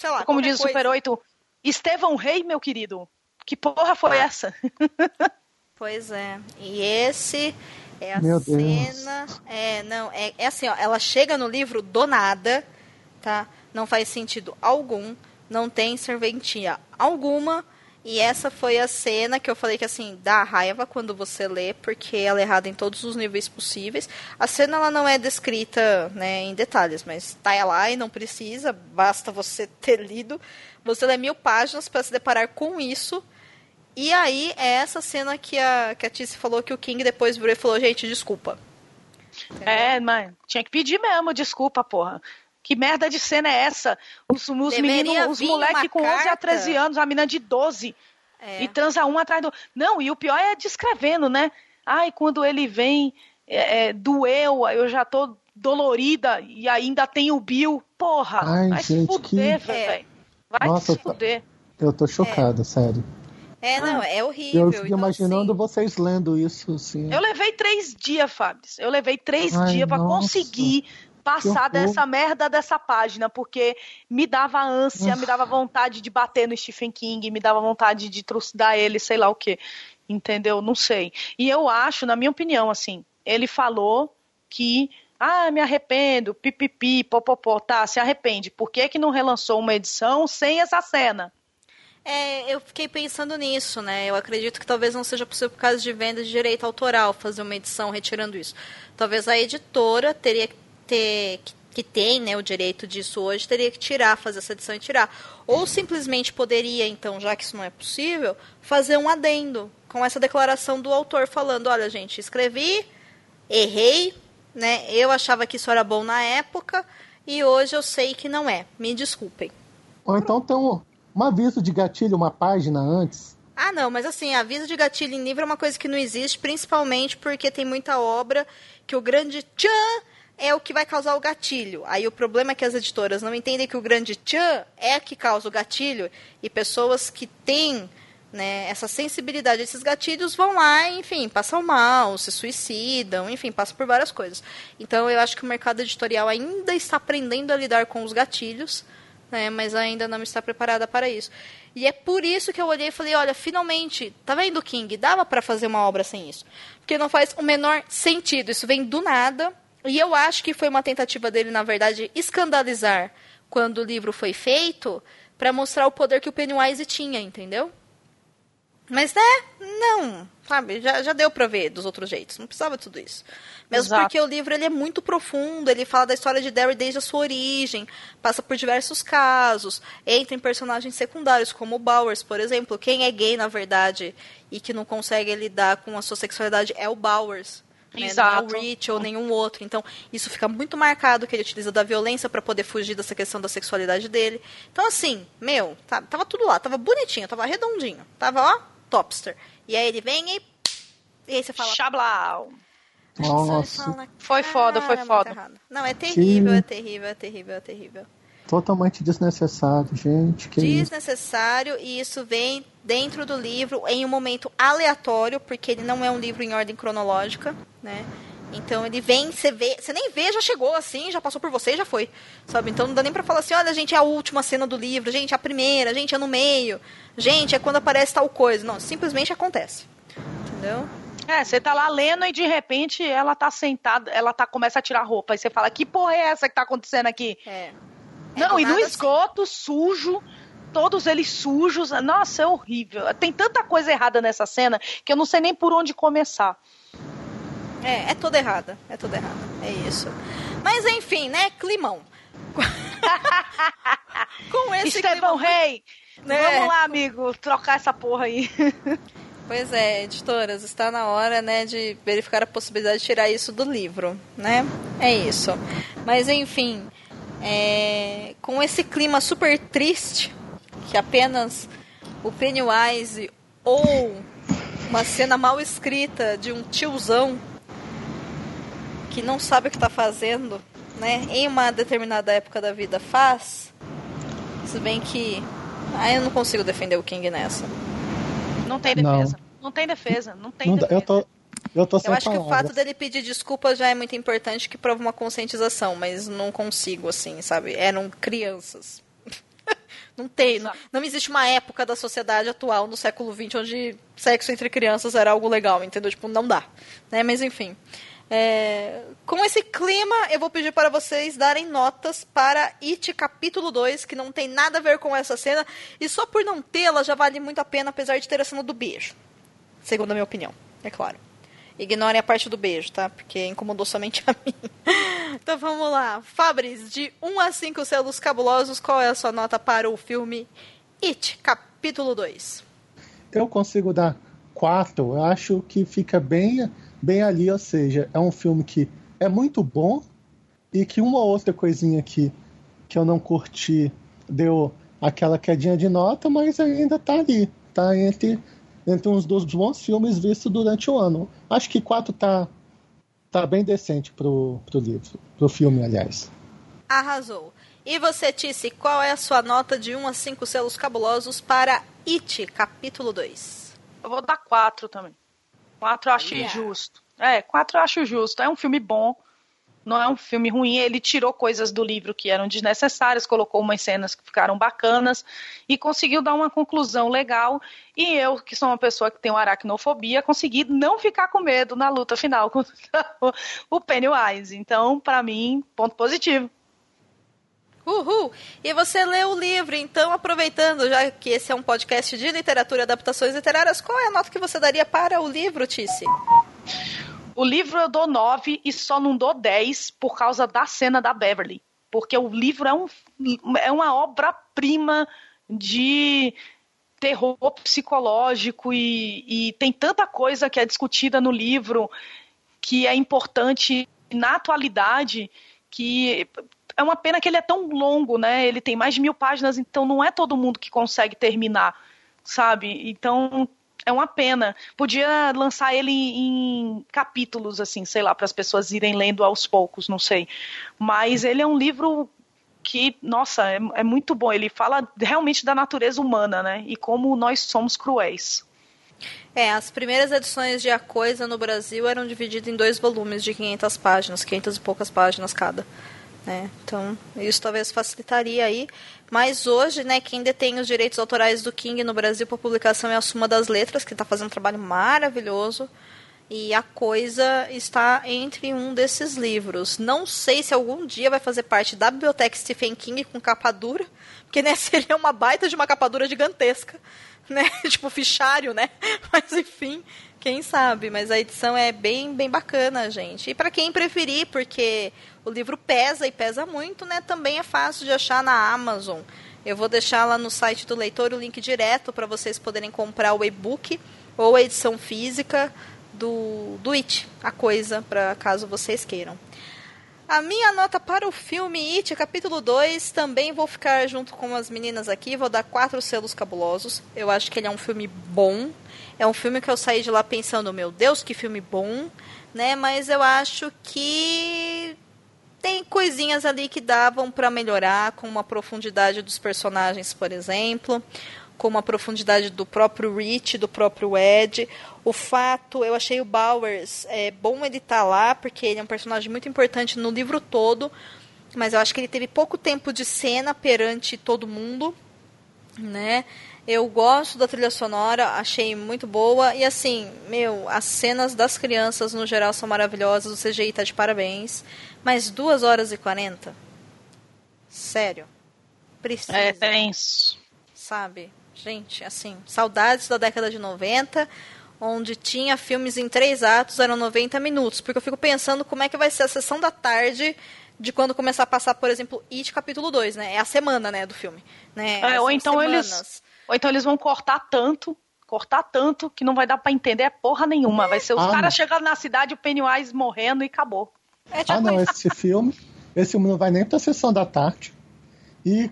Sei lá, como diz o. Super 8, Estevão Rei, meu querido. Que porra foi essa? Pois é. E esse é a Meu Deus. cena. É, não, é, é assim, ó. Ela chega no livro do nada, tá? Não faz sentido algum. Não tem serventia alguma. E essa foi a cena que eu falei que assim, dá raiva quando você lê, porque ela é errada em todos os níveis possíveis. A cena ela não é descrita né, em detalhes, mas tá lá e não precisa, basta você ter lido. Você lê mil páginas para se deparar com isso. E aí é essa cena que a, que a Tice falou que o King depois virou e falou, gente, desculpa. É, mas tinha que pedir mesmo, desculpa, porra. Que merda de cena é essa? Os, os meninos, os moleques com 11 a carta. 13 anos, a menina de 12. É. E transa um atrás do. Não, e o pior é descrevendo, né? Ai, quando ele vem, é, é, doeu, eu já tô dolorida e ainda tem o Bill. Porra, Ai, vai se gente, fuder, que- velho. Vai Nossa, se fuder. Eu tô chocado, sério. É, não, é horrível. Eu fico então, imaginando assim, vocês lendo isso, assim. Eu levei três dias, Fábio. Eu levei três Ai, dias pra nossa. conseguir passar Que dessa merda dessa página, porque me dava ânsia, me dava vontade de bater no Stephen King, me dava vontade de trucidar ele, sei lá o quê. Entendeu? Não sei. E eu acho, na minha opinião, assim, ele falou que. Ah, me arrependo, pipipi, popopó, tá, se arrepende. Por que, que não relançou uma edição sem essa cena? É, eu fiquei pensando nisso, né? Eu acredito que talvez não seja possível por causa de venda de direito autoral fazer uma edição retirando isso. Talvez a editora teria que ter que, que tem, né, o direito disso hoje, teria que tirar, fazer essa edição e tirar. Ou simplesmente poderia, então, já que isso não é possível, fazer um adendo com essa declaração do autor falando, olha, gente, escrevi, errei, né? Eu achava que isso era bom na época e hoje eu sei que não é. Me desculpem. Ou então tem um, um aviso de gatilho, uma página antes. Ah, não, mas assim, aviso de gatilho em livro é uma coisa que não existe, principalmente porque tem muita obra que o grande tchan é o que vai causar o gatilho. Aí o problema é que as editoras não entendem que o grande tchan é que causa o gatilho e pessoas que têm né, essa sensibilidade a esses gatilhos vão lá, enfim, passam mal, se suicidam, enfim, passam por várias coisas. Então eu acho que o mercado editorial ainda está aprendendo a lidar com os gatilhos, né, mas ainda não está preparada para isso. E é por isso que eu olhei e falei, olha, finalmente, tá vendo, King? Dava para fazer uma obra sem isso. Porque não faz o menor sentido. Isso vem do nada. E eu acho que foi uma tentativa dele, na verdade, escandalizar quando o livro foi feito para mostrar o poder que o Pennywise tinha, entendeu? Mas, né, não, sabe, já, já deu pra ver dos outros jeitos, não precisava de tudo isso. Mesmo Exato. porque o livro ele é muito profundo, ele fala da história de Derry desde a sua origem, passa por diversos casos, entra em personagens secundários, como o Bowers, por exemplo. Quem é gay, na verdade, e que não consegue lidar com a sua sexualidade é o Bowers. Né? Exato. Não é o Rich ou nenhum outro. Então, isso fica muito marcado que ele utiliza da violência para poder fugir dessa questão da sexualidade dele. Então, assim, meu, tá- tava tudo lá, tava bonitinho, tava redondinho, tava, ó, topster. E aí ele vem e. E aí você fala. Chablau. Você Nossa, fala, Foi foda, foi "Cara, foda." Não, é terrível, Que- é terrível, é terrível, é terrível. Totalmente desnecessário, gente. Que isso? Desnecessário e isso vem dentro do livro em um momento aleatório, porque ele não é um livro em ordem cronológica, né? Então ele vem, você vê, você nem vê, já chegou assim, já passou por você e já foi. Sabe? Então não dá nem pra falar assim, olha, gente, é a última cena do livro, gente, é a primeira, gente, é no meio, gente, é quando aparece tal coisa. Não, simplesmente acontece. Entendeu? É, você tá lá lendo e de repente ela tá sentada, ela tá começa a tirar roupa. Aí você fala, que porra é essa que tá acontecendo aqui? É. É Não, e no assim. esgoto, sujo, todos eles sujos. Nossa, é horrível. Tem tanta coisa errada nessa cena que eu não sei nem por onde começar. É, é toda errada. É toda errada. É isso. Mas enfim, né? Climão. Com esse Estevão climão. Rei, né? vamos lá, amigo, trocar essa porra aí. Pois é, editoras, está na hora, né, de verificar a possibilidade de tirar isso do livro, né? É isso. Mas enfim, é, com esse clima super triste, que apenas o Pennywise ou uma cena mal escrita de um tiozão que não sabe o que está fazendo, né, em uma determinada época da vida faz, se bem que ah, eu não consigo defender o King nessa. Não tem Não. defesa. Não, tem defesa. Não tem Não defesa. eu tô, Eu tô sem Eu acho palavras. que o fato dele pedir desculpa já é muito importante, que prova uma conscientização, mas não consigo, assim, sabe? Eram crianças. não tem, não, não existe uma época da sociedade atual, no século XX, onde sexo entre crianças era algo legal, entendeu? Tipo, não dá. Né? Mas enfim. É, com esse clima, eu vou pedir para vocês darem notas para It capítulo 2, que não tem nada a ver com essa cena, e só por não tê-la já vale muito a pena, apesar de ter a cena do beijo. Segundo a minha opinião, é claro. Ignorem a parte do beijo, tá? Porque incomodou somente a mim. então vamos lá. Fabris, de 1 a 5 selos cabulosos, qual é a sua nota para o filme It, capítulo 2? Eu consigo dar quatro. Eu acho que fica bem, bem ali, ou seja, é um filme que é muito bom e que uma outra coisinha que, que eu não curti deu aquela quedinha de nota, mas ainda tá ali. Tá entre, entre uns dos bons filmes vistos durante o ano. Acho que quatro tá, tá bem decente pro, pro livro, pro filme, aliás. Arrasou. E você, Tice, qual é a sua nota de 1 a 5 selos cabulosos para It, capítulo 2? Eu vou dar quatro também. Quatro eu acho Yeah. justo. É, quatro eu acho justo. É um filme bom. Não é um filme ruim. Ele tirou coisas do livro que eram desnecessárias, colocou umas cenas que ficaram bacanas e conseguiu dar uma conclusão legal. E eu, que sou uma pessoa que tem aracnofobia, consegui não ficar com medo na luta final contra o Pennywise. Então, pra mim, ponto positivo. Uhul! E você leu o livro, então aproveitando, já que esse é um podcast de literatura e adaptações literárias, qual é a nota que você daria para o livro, Tice? O livro eu dou 9 e só não dou 10 por causa da cena da Beverly. Porque o livro é, um, é uma obra-prima de terror psicológico e, e tem tanta coisa que é discutida no livro que é importante na atualidade que é uma pena que ele é tão longo, né? Ele tem mais de mil páginas, então não é todo mundo que consegue terminar, sabe? Então é uma pena. Podia lançar ele em capítulos, assim, sei lá, para as pessoas irem lendo aos poucos, não sei. Mas ele é um livro que, nossa, é, é muito bom. Ele fala realmente da natureza humana, né? E como nós somos cruéis. É, as primeiras edições de A Coisa no Brasil eram divididas em dois volumes de 500 páginas, 500 e poucas páginas cada. Né? Então, isso talvez facilitaria aí. Mas hoje, né, quem detém os direitos autorais do King no Brasil por publicação é a Suma das Letras, que está fazendo um trabalho maravilhoso. E a coisa está entre um desses livros. Não sei se algum dia vai fazer parte da biblioteca Stephen King com capa dura, porque né, seria uma baita de uma capa dura gigantesca, né? tipo fichário, né? Mas enfim, quem sabe. Mas a edição é bem, bem bacana, gente. E para quem preferir, porque o livro pesa e pesa muito, né? Também é fácil de achar na Amazon. Eu vou deixar lá no site do leitor o link direto para vocês poderem comprar o e-book ou a edição física do, do It, a coisa, para caso vocês queiram. A minha nota para o filme It, capítulo 2, também vou ficar junto com as meninas aqui, vou dar quatro selos cabulosos. Eu acho que ele é um filme bom. É um filme que eu saí de lá pensando, meu Deus, que filme bom, né? Mas eu acho que tem coisinhas ali que davam para melhorar, como a profundidade dos personagens, por exemplo, como a profundidade do próprio Rich, do próprio Ed. O fato, eu achei o Bowers é bom ele estar lá, porque ele é um personagem muito importante no livro todo, mas eu acho que ele teve pouco tempo de cena perante todo mundo, né? Eu gosto da trilha sonora, achei muito boa. E assim, meu, as cenas das crianças no geral são maravilhosas. O CGI tá de parabéns. Mas 2 horas e 40? Sério? Precisa. É tenso. Sabe? Gente, assim, saudades da década de 90, onde tinha filmes em três atos, eram 90 minutos. Porque eu fico pensando como é que vai ser a sessão da tarde de quando começar a passar, por exemplo, It capítulo 2, né? É a semana, né, do filme. Né? É, ou então eles- semanas. Ou então eles vão cortar tanto, cortar tanto, que não vai dar pra entender porra nenhuma. Vai ser os Ah, caras chegando na cidade, o Pennywise morrendo e acabou. É tipo Ah, não, esse filme. Esse filme não vai nem pra sessão da tarde. E,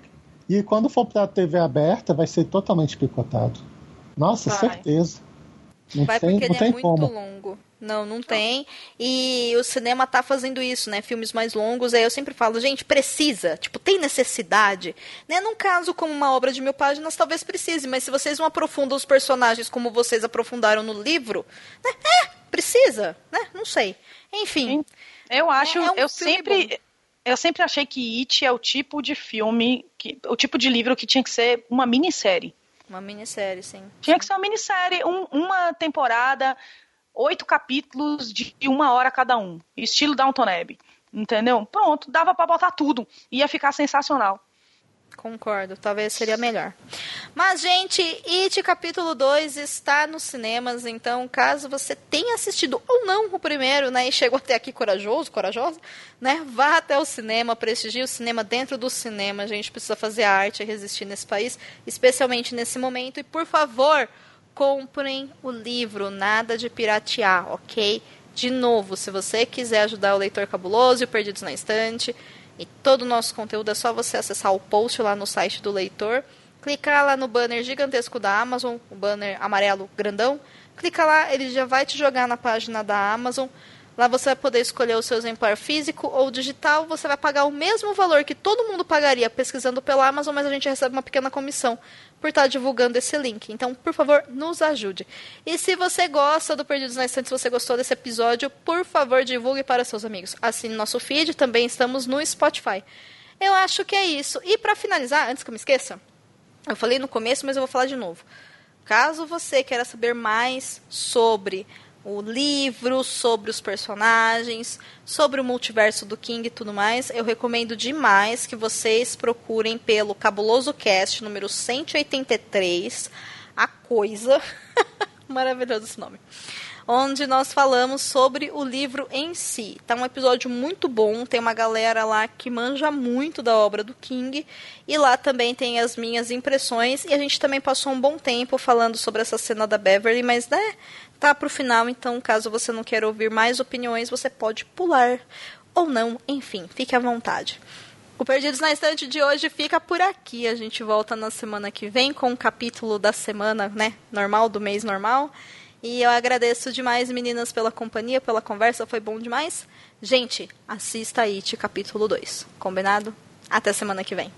e quando for pra TV aberta, vai ser totalmente picotado. Nossa, Vai. certeza. Não Vai tem, porque não ele tem é muito como. longo. Não, não tem. E o cinema tá fazendo isso, né? Filmes mais longos. Aí eu sempre falo, gente, precisa. Tipo, tem necessidade. Né? Num caso como uma obra de mil páginas, talvez precise. Mas se vocês não aprofundam os personagens como vocês aprofundaram no livro, né? É, Precisa, né? Não sei. Enfim. Eu acho, É- é um eu sempre. Eu sempre achei que It é o tipo de filme, que, o tipo de livro que tinha que ser uma minissérie. Uma minissérie, sim. Tinha que ser uma minissérie, um- uma temporada, oito capítulos de uma hora cada um. Estilo Downton Abbey. Entendeu? Pronto, dava pra botar tudo. Ia ficar sensacional. Concordo, talvez seria melhor. Mas, gente, It capítulo 2 está nos cinemas, então caso você tenha assistido ou não o primeiro, né, e chegou até aqui corajoso, corajosa, né, vá até o cinema, prestigie o cinema dentro do cinema. A gente precisa fazer arte e resistir nesse país, especialmente nesse momento. E, por favor, comprem o livro, nada de piratear, ok? De novo, se você quiser ajudar o Leitor Cabuloso e o Perdidos na Estante, e todo o nosso conteúdo é só você acessar o post lá no site do leitor, clicar lá no banner gigantesco da Amazon, o banner amarelo grandão, clica lá, ele já vai te jogar na página da Amazon. Lá você vai poder escolher o seu exemplar físico ou digital. Você vai pagar o mesmo valor que todo mundo pagaria pesquisando pela Amazon, mas a gente recebe uma pequena comissão por estar divulgando esse link. Então, por favor, nos ajude. E se você gosta do Perdidos na Estante, se você gostou desse episódio, por favor, divulgue para seus amigos. Assine nosso feed, também estamos no Spotify. Eu acho que é isso. E para finalizar, antes que eu me esqueça, eu falei no começo, mas eu vou falar de novo. Caso você queira saber mais sobre o livro, sobre os personagens, sobre o multiverso do King e tudo mais, eu recomendo demais que vocês procurem pelo Cabuloso Cast número 183, A Coisa. Maravilhoso esse nome. Onde nós falamos sobre o livro em si. Tá um episódio muito bom, tem uma galera lá que manja muito da obra do King. E lá também tem as minhas impressões. E a gente também passou um bom tempo falando sobre essa cena da Beverly, mas né, tá pro final, então caso você não queira ouvir mais opiniões, você pode pular ou não, enfim, fique à vontade. O Perdidos na Estante de hoje fica por aqui. A gente volta na semana que vem com o capítulo da semana, né, normal, do mês normal. E eu agradeço demais, meninas, pela companhia, pela conversa, foi bom demais. Gente, assista It capítulo 2. Combinado? Até semana que vem.